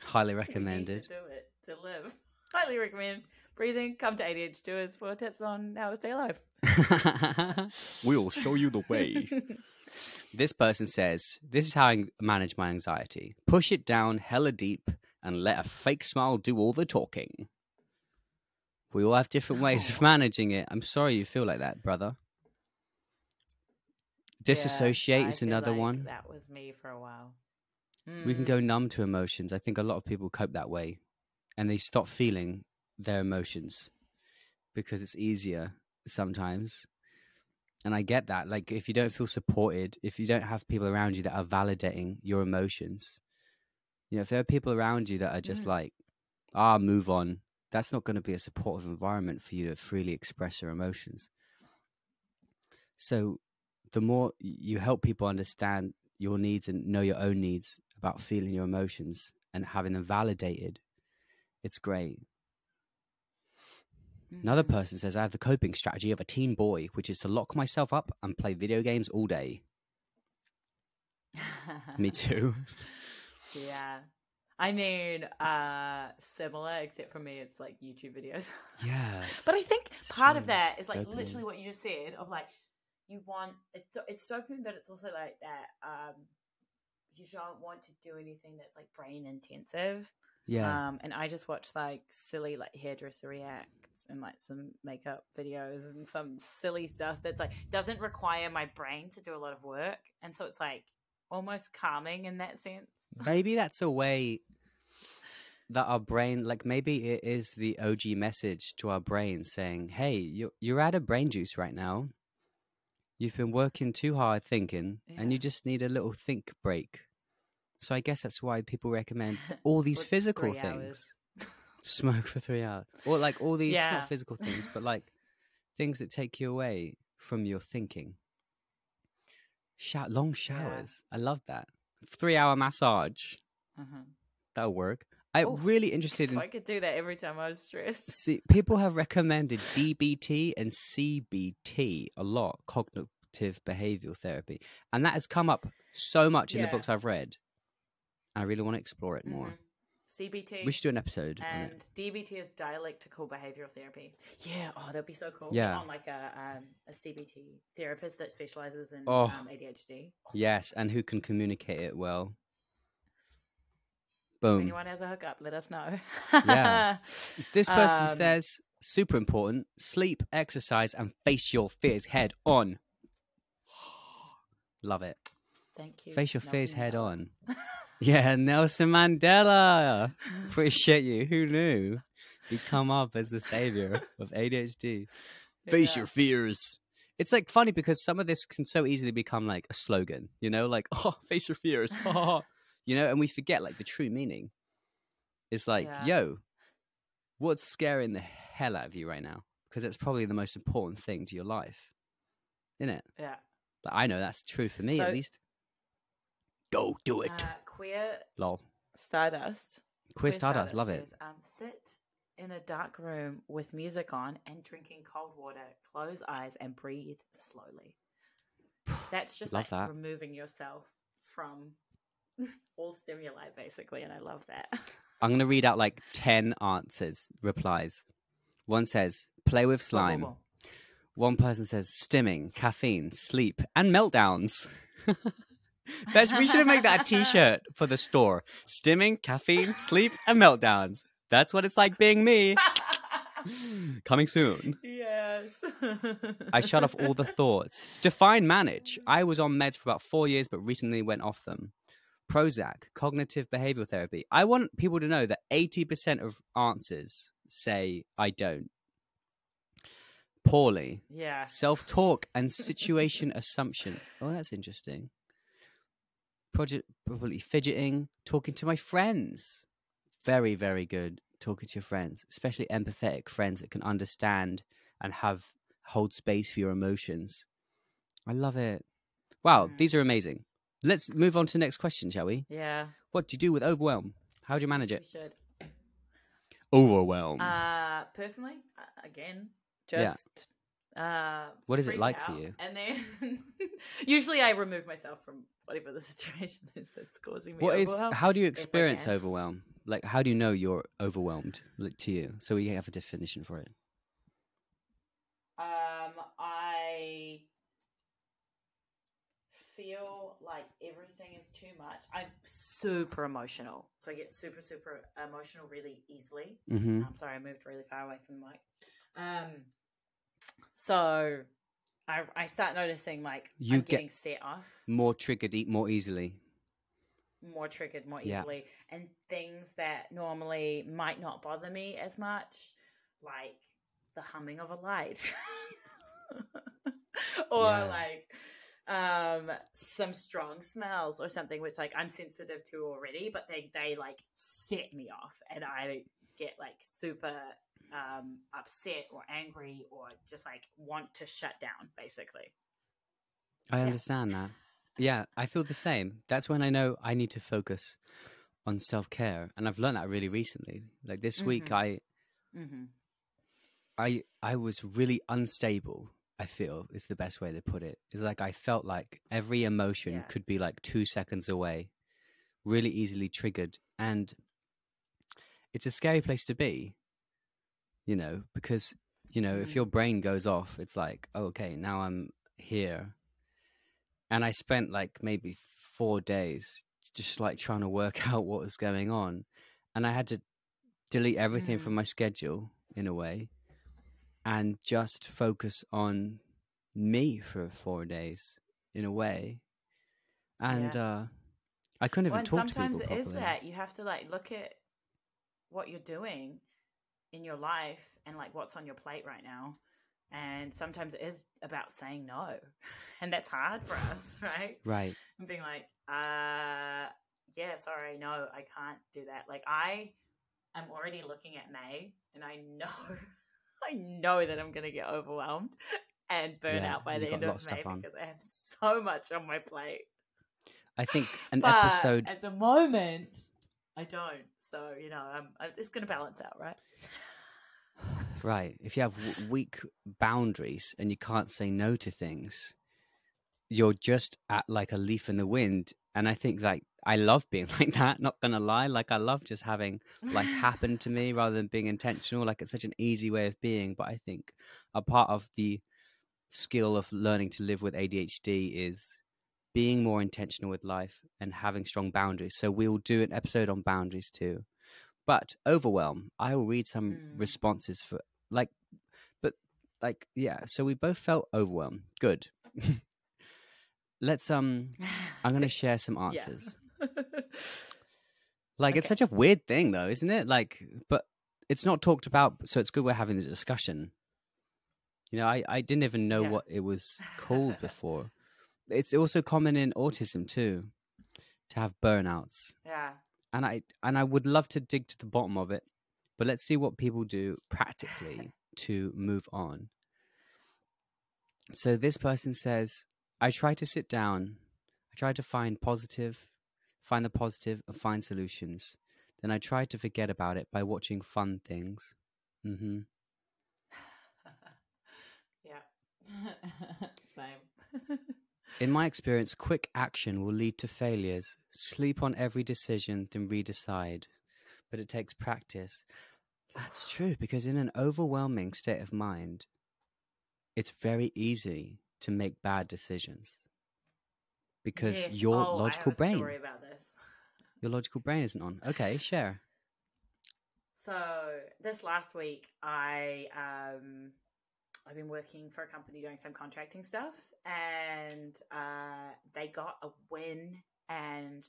Speaker 1: Highly
Speaker 2: You need to
Speaker 1: recommended.
Speaker 2: do it to live. Highly recommend breathing. Come to ADHDers for tips on how to stay alive.
Speaker 1: we'll show you the way. This person says, This is how I manage my anxiety. Push it down hella deep and let a fake smile do all the talking. We all have different ways of managing it. I'm sorry you feel like that, brother. Disassociate
Speaker 2: Yeah,
Speaker 1: is another
Speaker 2: like
Speaker 1: one.
Speaker 2: That was me for a while.
Speaker 1: We can
Speaker 2: Mm,
Speaker 1: go numb to emotions. I think a lot of people cope that way and they stop feeling their emotions because it's easier sometimes. And I get that. Like, if you don't feel supported, if you don't have people around you that are validating your emotions, you know, if there are people around you that are just
Speaker 2: Mm.
Speaker 1: like, ah, move on, that's not going to be a supportive environment for you to freely express your emotions. So, the more you help people understand your needs and know your own needs about feeling your emotions and having them validated, it's great. Another
Speaker 2: mhm.
Speaker 1: person says, I have the coping strategy of a teen boy, which is to lock myself up and play video games all day. Me too.
Speaker 2: yeah. I mean, uh, similar, except for me, it's like YouTube videos.
Speaker 1: yeah.
Speaker 2: But I think part of that is like
Speaker 1: Dopamine.
Speaker 2: literally what you just said of like you want it's it's dopamine, but it's also like that um you don't want to do anything that's like brain intensive.
Speaker 1: Yeah.
Speaker 2: Um, and I just watched like silly like hairdresser reacts and like some makeup videos and some silly stuff that's like doesn't require my brain to do a lot of work, and so it's like almost calming in that sense.
Speaker 1: maybe that's a way that our brain, like maybe it is the OG message to our brain saying, hey, you're, you're out of brain juice right now. You've been working too hard thinking, and you just need a little think break. So I guess that's why people recommend all these physical things. smoke for three hours. Or like all these
Speaker 2: Yeah.
Speaker 1: not physical things but like things that take you away from your thinking. Long showers. I love that. Three hour massage.
Speaker 2: Mhm.
Speaker 1: that'll work. I'm
Speaker 2: Oof.
Speaker 1: really interested in
Speaker 2: I could do that every time I was stressed.
Speaker 1: see people have recommended dbt and cbt a lot cognitive behavioral therapy. And that has come up so much in the books i've read i really want to explore it more
Speaker 2: Mhm. CBT.
Speaker 1: we should do an episode
Speaker 2: and DBT is dialectical behavioral therapy. Yeah, oh, that'd be so cool.
Speaker 1: Yeah.
Speaker 2: on like a um, a CBT therapist that specializes in
Speaker 1: Oh.
Speaker 2: um, ADHD.
Speaker 1: yes and who can communicate it well
Speaker 2: If
Speaker 1: boom
Speaker 2: anyone has a hookup, let us know.
Speaker 1: Yeah. S- This person
Speaker 2: Um,
Speaker 1: says, super important, sleep, exercise, and face your fears head on. Love it.
Speaker 2: Thank you.
Speaker 1: Face your
Speaker 2: Nelson
Speaker 1: fears head on. Yeah, Nelson Mandela. Appreciate you. Who knew? He'd come up as the savior of ADHD. Face
Speaker 2: Yeah.
Speaker 1: your fears. It's like funny because some of this can so easily become like a slogan, you know, like, oh, face your fears. you know, and we forget like the true meaning. It's like,
Speaker 2: Yeah.
Speaker 1: yo, what's scaring the hell out of you right now? Because it's probably the most important thing to your life, isn't it?
Speaker 2: Yeah.
Speaker 1: But I know that's true for me
Speaker 2: So-
Speaker 1: at least. Go do it.
Speaker 2: Uh, queer
Speaker 1: Lol.
Speaker 2: Stardust.
Speaker 1: Queer Stardust, love it.
Speaker 2: says, Um, sit in a dark room with music on and drinking cold water. Close eyes and breathe slowly. That's just
Speaker 1: Love
Speaker 2: like
Speaker 1: that.
Speaker 2: removing yourself from all stimuli, basically, and I love that.
Speaker 1: I'm going to read out like 10 answers, replies. One says, play with
Speaker 2: Boom, boom,
Speaker 1: slime.
Speaker 2: boom.
Speaker 1: One person says stimming, caffeine, sleep, and meltdowns. That's we should make that a t-shirt for the store. Stimming, caffeine, sleep, and meltdowns. That's what it's like being me. Coming soon.
Speaker 2: yes.
Speaker 1: I shut off all the thoughts. Define manage. I was on meds for about four years, but recently went off them. Prozac, cognitive behavioral therapy. I want people to know that 80% of answers say I don't. Poorly.
Speaker 2: Yeah.
Speaker 1: Self talk and situation assumption. Oh, that's interesting. Project probably fidgeting, talking to my friends. Very, very good talking to your friends, especially empathetic friends that can understand and have hold space for your emotions. I love it. Wow,
Speaker 2: Mm.
Speaker 1: these are amazing. Let's move on to the next question, shall we?
Speaker 2: Yeah.
Speaker 1: What do you do with overwhelm? How do you manage it?
Speaker 2: we should.
Speaker 1: Overwhelm.
Speaker 2: Uh, personally, uh, again,
Speaker 1: Yeah.
Speaker 2: just uh,
Speaker 1: What is it
Speaker 2: freak
Speaker 1: like for you?
Speaker 2: And then usually I remove myself from whatever the situation is that's causing me
Speaker 1: what is?
Speaker 2: overwhelm.
Speaker 1: How do you experience overwhelm? Like, how do you know you're overwhelmed? Like to you, so we have a definition for it.
Speaker 2: Um, I feel like everything is too much. I'm super emotional, so I get super, super emotional really easily.
Speaker 1: Mm-hmm.
Speaker 2: I'm sorry, I moved really far away from the mic. Um, so I I start noticing like
Speaker 1: You
Speaker 2: I'm
Speaker 1: get-
Speaker 2: getting set off,
Speaker 1: More triggered, eat more easily.
Speaker 2: more triggered more
Speaker 1: Yeah.
Speaker 2: easily, and things that normally might not bother me as much, like the humming of a light, or
Speaker 1: Yeah.
Speaker 2: like um some strong smells or something which like i'm sensitive to already but they they like set me off and i get like super um upset or angry or just like want to shut down basically
Speaker 1: I
Speaker 2: Yeah.
Speaker 1: understand that. Yeah, I feel the same. That's when I know I need to focus on self care, and I've learned that really recently. Like this week,
Speaker 2: Mhm.
Speaker 1: I
Speaker 2: mm-hmm.
Speaker 1: I I was really unstable. I feel is the best way to put it. It's like I felt like every emotion
Speaker 2: Yeah.
Speaker 1: could be like two seconds away, really easily triggered, and it's a scary place to be. You know, because you know if
Speaker 2: Mm.
Speaker 1: your brain goes off, it's like oh, okay, now I'm here, and I spent like maybe four days just like trying to work out what was going on, and I had to delete everything
Speaker 2: Mm.
Speaker 1: from my schedule in a way and just focus on me for four days in a way. And uh i couldn't even
Speaker 2: well,
Speaker 1: talk to
Speaker 2: sometimes
Speaker 1: people
Speaker 2: it is
Speaker 1: properly.
Speaker 2: that you have to like look at what you're doing in your life and like what's on your plate right now. And sometimes it is about saying no. And that's hard for us right?
Speaker 1: Right.
Speaker 2: And being like uh yeah sorry no i can't do that. Like i am already looking at may and i know i know that i'm gonna get overwhelmed and burn
Speaker 1: Yeah,
Speaker 2: out by the end of may because i have so much on my plate.
Speaker 1: I think an
Speaker 2: but
Speaker 1: episode
Speaker 2: at the moment i don't so you know i'm, I'm just gonna balance out right?
Speaker 1: Right. If you have w- weak boundaries and you can't say no to things you're just at like a leaf in the wind. And i think like i love being like that not gonna lie. Like i love just having life happen to me rather than being intentional. Like it's such an easy way of being. But i think a part of the skill of learning to live with adhd is being more intentional with life and having strong boundaries. So we'll do an episode on boundaries too. But overwhelm i will read some
Speaker 2: Mm.
Speaker 1: responses for like but like yeah so we both felt overwhelmed. Good. Let's um i'm gonna share some answers. Like it's such a weird thing though isn't it? Like but it's not talked about so it's good we're having the discussion. You know i i didn't even know
Speaker 2: Yeah.
Speaker 1: what it was called before it's also common in autism too to have burnouts.
Speaker 2: Yeah.
Speaker 1: And i and i would love to dig to the bottom of it but let's see what people do practically to move on. So this person says i try to sit down. I try to find positive find the positive and find solutions. Then i try to forget about it by watching fun things. Hmm
Speaker 2: yeah. Same
Speaker 1: in my experience quick action will lead to failures. Sleep on every decision then redecide. But it takes practice. That's true because in an overwhelming state of mind it's very easy to make bad decisions. Because
Speaker 2: Yes.
Speaker 1: your
Speaker 2: Oh, I
Speaker 1: logical brain
Speaker 2: story about this.
Speaker 1: your logical brain isn't on. Okay share.
Speaker 2: So this last week, I um, I've been working for a company doing some contracting stuff, and uh, they got a win, and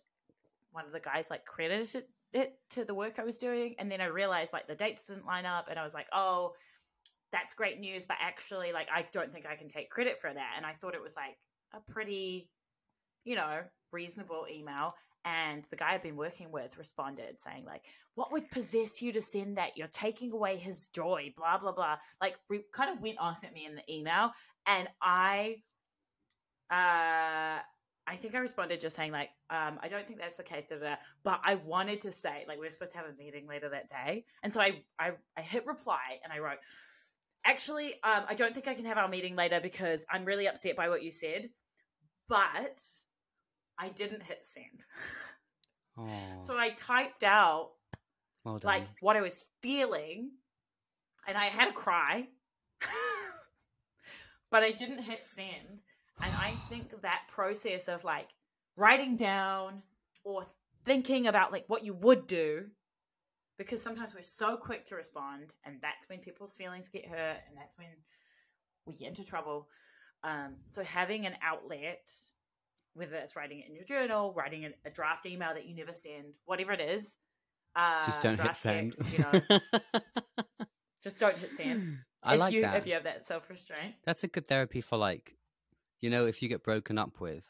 Speaker 2: one of the guys like credited it to the work I was doing, and then I realized like the dates didn't line up, and I was like, oh, that's great news, but actually, like I don't think I can take credit for that, and I thought it was like a pretty, you know, reasonable email. And the guy I've been working with responded saying, like, what would possess you to send that? You're taking away his joy, blah, blah, blah. Like, re- kind of went off at me in the email. And I uh, I think I responded just saying like, um, I don't think that's the case, da, da. but I wanted to say like we were supposed to have a meeting later that day, and so I I, I hit reply and I wrote, actually, um, I don't think I can have our meeting later because I'm really upset by what you said, but I didn't hit send.
Speaker 1: Oh,
Speaker 2: So I typed out
Speaker 1: well
Speaker 2: like what I was feeling, and I had a cry, but I didn't hit send. And I think that process of like writing down or thinking about like what you would do, because sometimes we're so quick to respond, and that's when people's feelings get hurt, and that's when we get into trouble. Um, so having an outlet, whether it's writing it in your journal, writing a, a draft email that you never send, whatever it is, uh,
Speaker 1: just don't hit send.
Speaker 2: you know, just don't hit send.
Speaker 1: I
Speaker 2: if
Speaker 1: like
Speaker 2: you,
Speaker 1: that.
Speaker 2: If you have that self restraint.
Speaker 1: That's a good therapy for like, you know, if you get broken up with,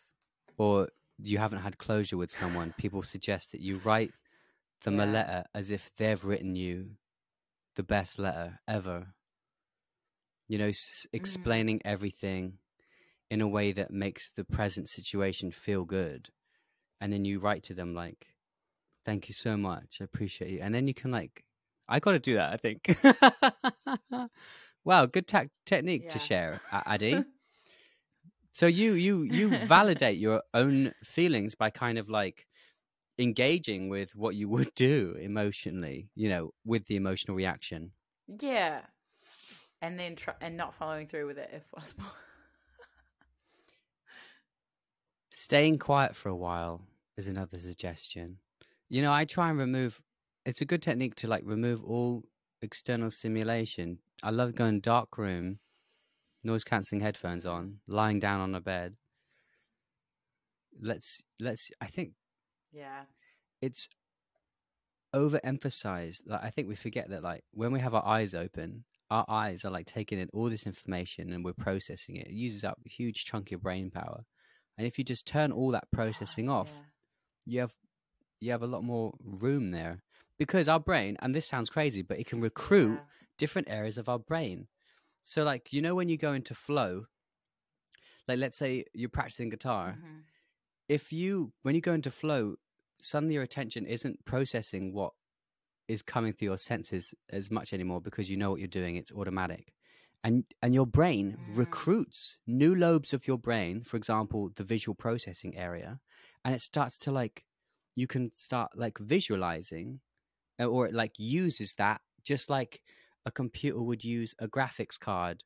Speaker 1: or you haven't had closure with someone, people suggest that you write them a letter as if they've written you the best letter ever. You know, s-
Speaker 2: Mm.
Speaker 1: explaining everything in a way that makes the present situation feel good, and then you write to them like, "Thank you so much, I appreciate you," and then you can like, I got to do that. I think. wow, good ta- technique to share, Addy. So you you you validate your own feelings by kind of like engaging with what you would do emotionally, you know, with the emotional reaction.
Speaker 2: Yeah. And then try, and not following through with it if possible.
Speaker 1: Staying quiet for a while is another suggestion. You know, I try and remove it's a good technique to like remove all external stimulation. I love going dark room, noise cancelling headphones on, lying down on a bed. Let's let's I think
Speaker 2: yeah.
Speaker 1: it's overemphasized. Like I think we forget that like when we have our eyes open, our eyes are like taking in all this information and we're processing it. It uses up a huge chunk of brain power. And if you just turn all that processing
Speaker 2: God,
Speaker 1: off, you have you have a lot more room there. Because our brain, and this sounds crazy, but it can
Speaker 2: yeah.
Speaker 1: recruit different areas of our brain. So like you know when you go into flow, like let's say you're practicing
Speaker 2: Yeah.
Speaker 1: guitar,
Speaker 2: Mhm.
Speaker 1: if you when you go into flow suddenly your attention isn't processing what is coming through your senses as much anymore because you know what you're doing it's automatic and and your brain
Speaker 2: Mm.
Speaker 1: recruits new lobes of your brain for example the visual processing area and it starts to like you can start like visualizing uh, or it like uses that just like a computer would use a graphics card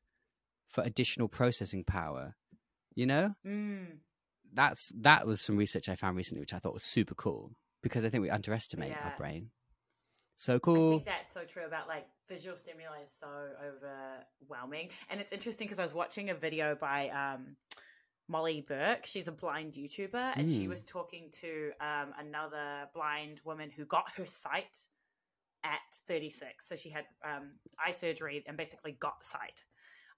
Speaker 1: for additional processing power you know
Speaker 2: Mm.
Speaker 1: that's that was some research I found recently, which I thought was super cool because I think we underestimate our brain. So cool.
Speaker 2: I think that's so true about like visual stimuli is so overwhelming. And it's interesting because I was watching a video by um, Molly Burke. She's a blind YouTuber and she
Speaker 1: Mm.
Speaker 2: was talking to um, another blind woman who got her sight at 36. So she had um, eye surgery and basically got sight.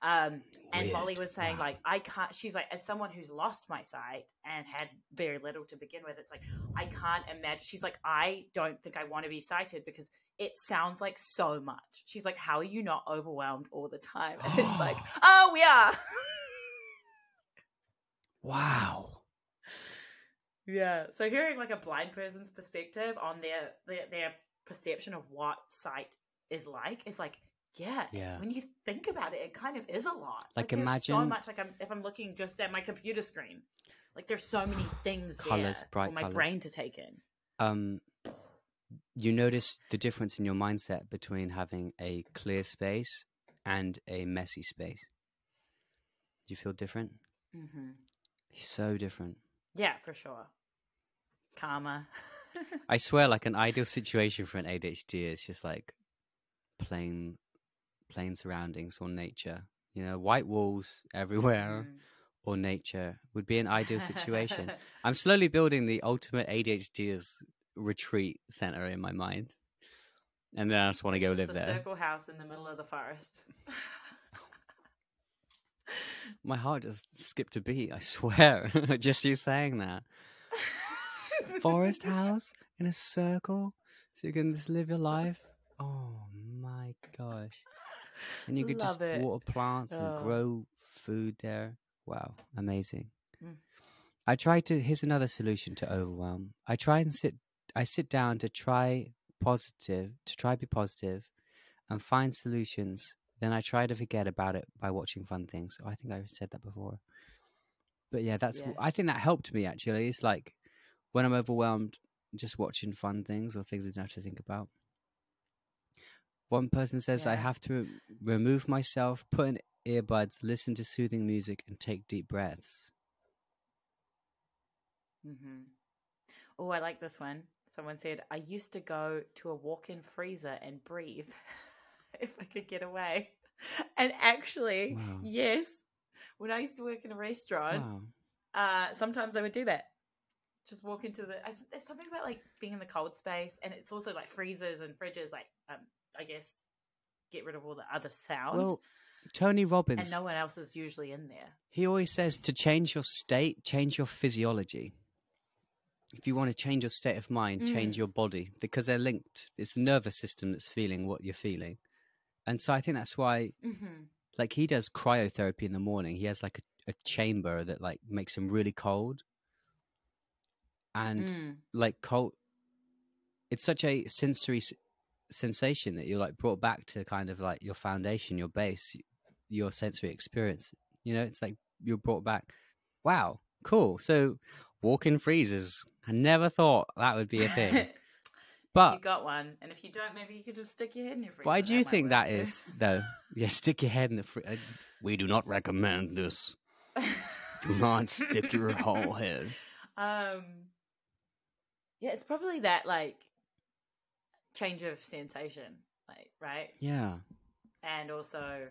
Speaker 2: Um, and Molly was saying,
Speaker 1: Wow.
Speaker 2: like, I can't, she's like, as someone who's lost my sight and had very little to begin with, it's like, I can't imagine. She's like, I don't think I want to be sighted because it sounds like so much. She's like, how are you not overwhelmed all the time? And it's like, oh, we are.
Speaker 1: wow.
Speaker 2: yeah. So hearing like a blind person's perspective on their, their, their perception of what sight is like is like, yeah,
Speaker 1: Yeah.
Speaker 2: When you think about it, it kind of is a lot.
Speaker 1: Like,
Speaker 2: so
Speaker 1: imagine-
Speaker 2: much. Like I'm, if I'm looking just at my computer screen, like there's so many things
Speaker 1: Colours,
Speaker 2: there
Speaker 1: bright
Speaker 2: for my
Speaker 1: colours.
Speaker 2: brain to take in.
Speaker 1: Um, you notice the difference in your mindset between having a clear space and a messy space. Do you feel different?
Speaker 2: hmm
Speaker 1: So different.
Speaker 2: Yeah, for sure. Karma.
Speaker 1: I swear, like an ideal situation for an ADHD is just like plain, plain surroundings or nature. You know, white walls everywhere.
Speaker 2: Mm.
Speaker 1: or nature would be an ideal situation. I'm slowly building the ultimate ADHDers retreat center in my mind. And then I just want to go live
Speaker 2: the
Speaker 1: there.
Speaker 2: Circle house in the middle of the forest.
Speaker 1: My heart just skipped a beat, I swear. just you saying that. Forest house in a circle so you can just live your life. Oh my gosh. And you could just
Speaker 2: it.
Speaker 1: water plants and
Speaker 2: Oh.
Speaker 1: grow food there. Wow, amazing.
Speaker 2: Mm.
Speaker 1: I try to. Here's another solution to overwhelm. I try and sit. I sit down to try positive, to try be positive, and find solutions. Then I try to forget about it by watching fun things. I think I said that before. But yeah, that's.
Speaker 2: Yeah.
Speaker 1: I think that helped me actually. It's like when I'm overwhelmed, just watching fun things or things I don't have to think about. One person says I have to re- remove myself, put in earbuds, listen to soothing music, and take deep breaths.
Speaker 2: Mm-hmm. Oh, I like this one. Someone said, I used to go to a walk in freezer and breathe if I could get away. And actually,
Speaker 1: Wow.
Speaker 2: yes, when I used to work in a restaurant,
Speaker 1: Wow.
Speaker 2: uh, sometimes I would do that. Just walk into the. There's something about like being in the cold space, and it's also like freezers and fridges. Like, um, I guess, get rid of all the other sound,
Speaker 1: Well, Tony Robbins,
Speaker 2: and no one else is usually in there.
Speaker 1: he always says to change your state, change your physiology. If you want to change your state of mind, change
Speaker 2: Mm.
Speaker 1: your body because they're linked. It's the nervous system that's feeling what you're feeling. And so I think that's why,
Speaker 2: hmm
Speaker 1: like, he does cryotherapy in the morning. He has like a, a chamber that like makes him really cold. And
Speaker 2: Mm.
Speaker 1: like cold, it's such a sensory sensation that you're like brought back to kind of like your foundation, your base, your sensory experience. You know, it's like you're brought back. Wow, cool. So walk-in freezers. I never thought that would be a thing. But you
Speaker 2: got one, and if you don't, maybe you could just stick your head in your freezer.
Speaker 1: why do you
Speaker 2: might
Speaker 1: think
Speaker 2: work
Speaker 1: that
Speaker 2: too.
Speaker 1: is, though? Yeah, stick your head in the freezer. We do not recommend this. Do not stick your whole head.
Speaker 2: um, yeah, it's probably that like change of sensation, like right,
Speaker 1: Yeah.
Speaker 2: and also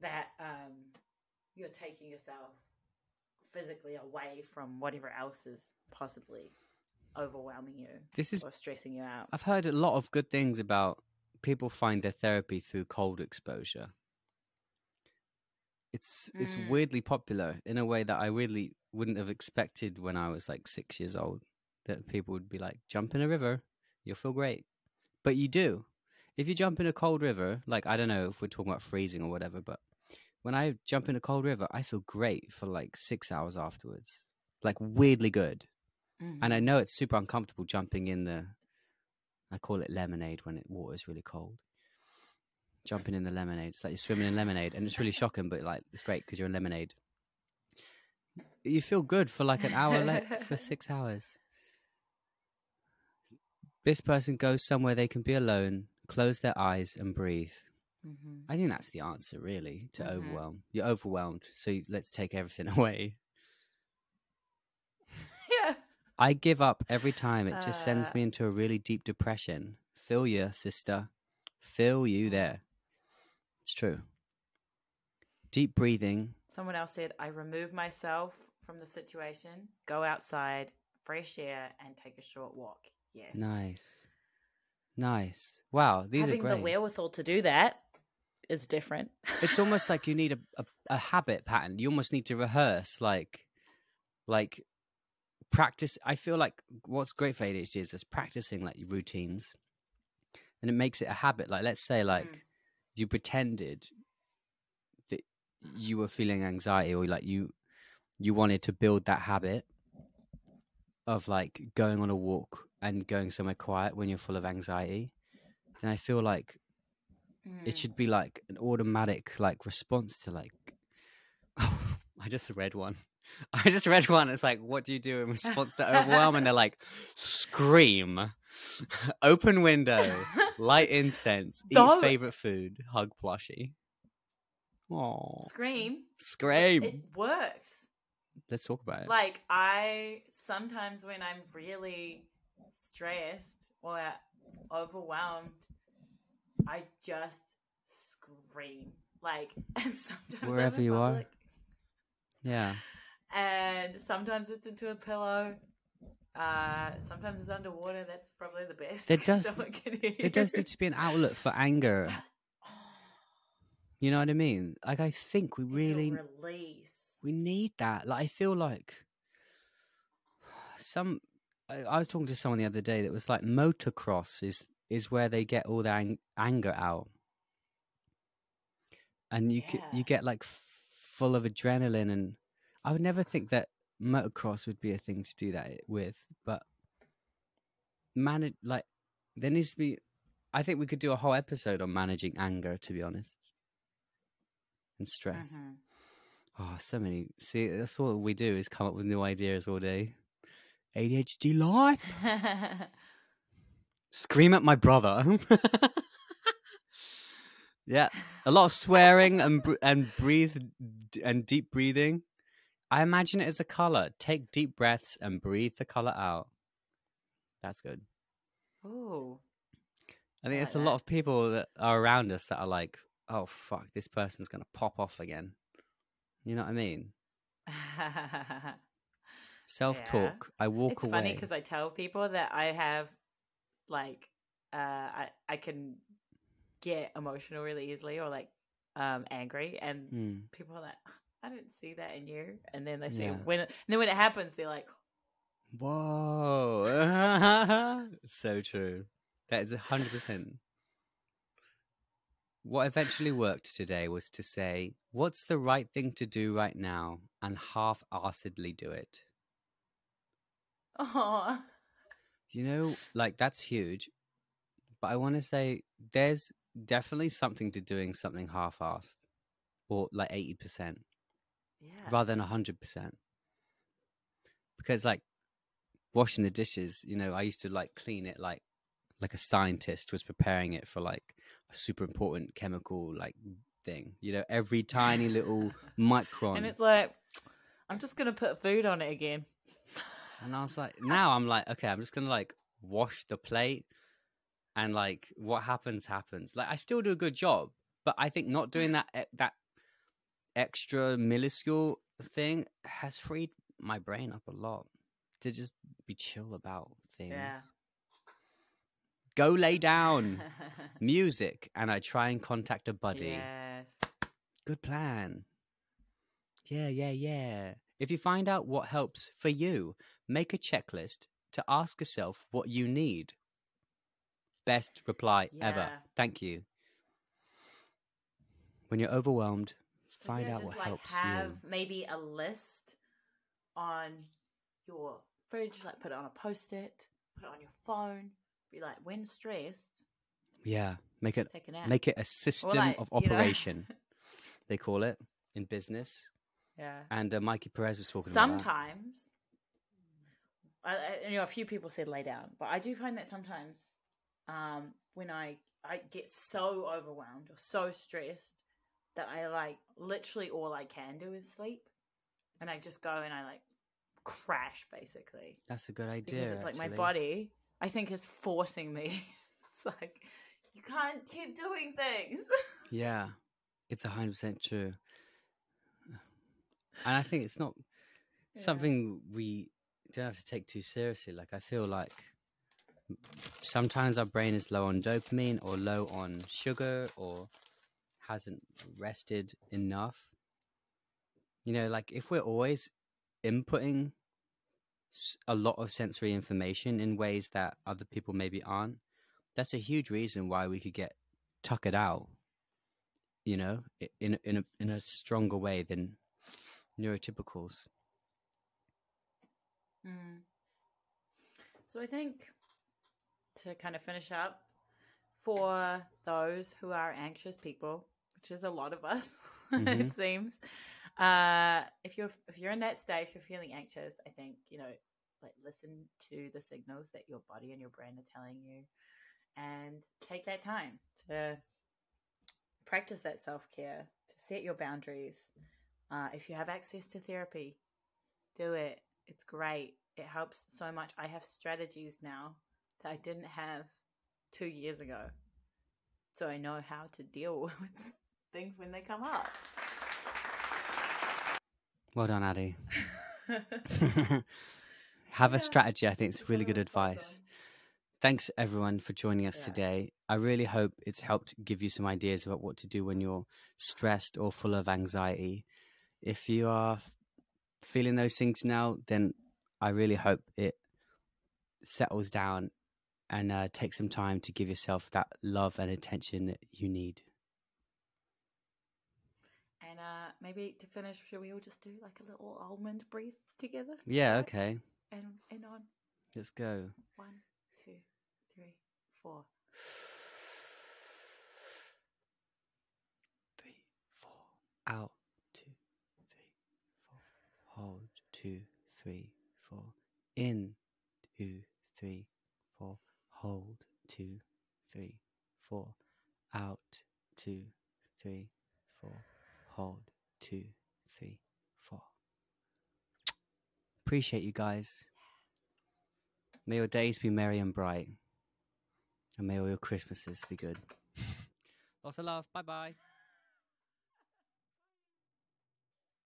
Speaker 2: that um, you're taking yourself physically away from whatever else is possibly overwhelming you
Speaker 1: This is
Speaker 2: or stressing you out.
Speaker 1: I've heard a lot of good things about people find their therapy through cold exposure. It's it's
Speaker 2: Mm.
Speaker 1: weirdly popular in a way that I really wouldn't have expected when I was like six years old. That people would be like, jump in a river, you'll feel great. But you do. If you jump in a cold river, like I don't know if we're talking about freezing or whatever, but when I jump in a cold river, I feel great for like six hours afterwards. Like weirdly good. And I
Speaker 2: Mhm.
Speaker 1: know it's super uncomfortable jumping in the. I call it lemonade when it water's really cold. Jumping in the lemonade, it's like you're swimming in lemonade, and it's really shocking, but like it's great because you're in lemonade. You feel good for like an hour, le- for six hours. This person goes somewhere they can be alone, close their eyes, and breathe.
Speaker 2: Mhm.
Speaker 1: I think that's the answer, really, to
Speaker 2: Mhm.
Speaker 1: overwhelm. You're overwhelmed, so you, let's take everything away.
Speaker 2: yeah.
Speaker 1: I give up every time. It just sends
Speaker 2: Uh,
Speaker 1: me into a really deep depression. Feel you, sister. Feel you there. It's true. Deep breathing.
Speaker 2: Someone else said, I remove myself from the situation, go outside, fresh air, and take a short walk. Yes.
Speaker 1: Nice. Nice. Wow, these
Speaker 2: Having
Speaker 1: are great.
Speaker 2: the wherewithal to do that is different.
Speaker 1: it's almost like you need a, a, a habit pattern. You almost need to rehearse, like, like practice. I feel like what's great for ADHD is just practicing like routines, and it makes it a habit. Like, let's say, like,
Speaker 2: Mm.
Speaker 1: you pretended that you were feeling anxiety, or like you you wanted to build that habit of like going on a walk and going somewhere quiet when you're full of anxiety. Then I feel like it
Speaker 2: Mm.
Speaker 1: should be like an automatic like response to like oh, I just read one. I just read one. It's like, what do you do in response to overwhelm? And they're like, scream, open window, light incense, eat
Speaker 2: Though-
Speaker 1: favorite food, hug plushie. Oh,
Speaker 2: Scream.
Speaker 1: scream!
Speaker 2: It works.
Speaker 1: Let's talk about it.
Speaker 2: Like, I sometimes when I'm really stressed or overwhelmed, I just scream. Like, and sometimes I'm
Speaker 1: Wherever you are. yeah,
Speaker 2: and sometimes it's into a pillow. Uh, sometimes it's underwater. That's probably the best. 'cause
Speaker 1: does-
Speaker 2: someone can hear
Speaker 1: it does need to be an outlet for anger. You know what I mean? Like, I think we really
Speaker 2: release.
Speaker 1: we need that. Like I feel like some. I, I was talking to someone the other day that was like motocross is is where they get all their ang- anger out, and you c- you get like f- full of adrenaline and I would never think that motocross would be a thing to do that with, but manage like there needs to be. I think we could do a whole episode on managing anger. To be honest, and stress.
Speaker 2: Mhm.
Speaker 1: Oh, so many. See, that's what we do is come up with new ideas all day. ADHD life. Scream at my brother. yeah, a lot of swearing and br- and breathe and deep breathing. I imagine it as a color. Take deep breaths and breathe the color out. That's good.
Speaker 2: Oh,
Speaker 1: I think
Speaker 2: I
Speaker 1: there's a
Speaker 2: like
Speaker 1: lot of people that are around us that are like, "Oh fuck, this person's gonna pop off again." You know what I mean? Self talk. I walk away
Speaker 2: it's
Speaker 1: away.
Speaker 2: funny because I tell people that I have, like, uh, I I can get emotional really easily or like um angry, and
Speaker 1: Mm.
Speaker 2: people are like, I didn't see that in you, and then they see
Speaker 1: Yeah.
Speaker 2: when and then when it happens, they're like,
Speaker 1: Whoa. so true. That is a hundred percent. What eventually worked today was to say, what's the right thing to do right now and half assedly do it.
Speaker 2: Oh,
Speaker 1: You know, like that's huge. But I want to say there's definitely something to doing something half assed or like 80%
Speaker 2: yeah,
Speaker 1: rather than 100%. Because like washing the dishes, you know, I used to like clean it like like a scientist was preparing it for like a super important chemical like thing. You know, every tiny little micron.
Speaker 2: and it's like, I'm just gonna put food on it again.
Speaker 1: And I was like, now I'm like, okay, I'm just gonna like wash the plate, and like what happens happens. Like I still do a good job, but I think not doing that that extra minuscule thing has freed my brain up a lot to just be chill about things.
Speaker 2: Yeah.
Speaker 1: Go lay down, music, and I try and contact a buddy.
Speaker 2: Yes.
Speaker 1: Good plan. Yeah, yeah, yeah. If you find out what helps for you, make a checklist to ask yourself what you need. Best reply ever. Thank you. When you're overwhelmed, find out what
Speaker 2: like
Speaker 1: helps
Speaker 2: have
Speaker 1: you.
Speaker 2: Have maybe a list on your fridge, like put it on a post-it, put it on your phone. Be like, when stressed,
Speaker 1: Yeah, make it
Speaker 2: take a nap.
Speaker 1: make it a system
Speaker 2: like,
Speaker 1: of
Speaker 2: you know-
Speaker 1: operation. They call it in business.
Speaker 2: Yeah.
Speaker 1: And uh, Mikey Perez was talking about.
Speaker 2: Sometimes, I, I, you know, a few people said lay down, but I do find that sometimes, um, when I I get so overwhelmed or so stressed that I like literally all I can do is sleep, and I just go and I like crash basically
Speaker 1: That's a good idea.
Speaker 2: because it's like my body I think is forcing me. it's like you can't keep doing things.
Speaker 1: Yeah, it's a hundred percent true. And I think it's not
Speaker 2: Yeah.
Speaker 1: something we don't have to take too seriously. Like I feel like sometimes our brain is low on dopamine or low on sugar or hasn't rested enough. You know, like if we're always inputting a lot of sensory information in ways that other people maybe aren't, that's a huge reason why we could get tuckered out. You know, in in a in a stronger way than neurotypicals.
Speaker 2: Mm. So I think to kind of finish up for those who are anxious people, which is a lot of us,
Speaker 1: Mhm.
Speaker 2: it seems. Uh, if you're if you're in that state, if you're feeling anxious, I think you know, like listen to the signals that your body and your brain are telling you, and take that time to practice that self care, to set your boundaries. Uh, if you have access to therapy, do it. It's great. It helps so much. I have strategies now that I didn't have two years ago. So I know how to deal with things when they come up.
Speaker 1: Well done, Addie. Have
Speaker 2: Yeah,
Speaker 1: a strategy. I think it's really good advice. Thanks everyone for joining us
Speaker 2: Yeah.
Speaker 1: today. I really hope it's helped give you some ideas about what to do when you're stressed or full of anxiety. If you are feeling those things now, then I really hope it settles down and uh, take some time to give yourself that love and attention that you need.
Speaker 2: And uh, maybe to finish, should we all just do like a little almond breathe together?
Speaker 1: Yeah, okay.
Speaker 2: And and on
Speaker 1: Let's go.
Speaker 2: one, two, three, four.
Speaker 1: Three, four. Out. Two, three, four. Hold. Two, three, four. In. Two, three, four. Hold. Two, three, four. Out. Two, three, four. Hold. Two, three, four. Appreciate you guys. May your days be merry and bright. And may all your Christmases be good. Lots of love. Bye bye.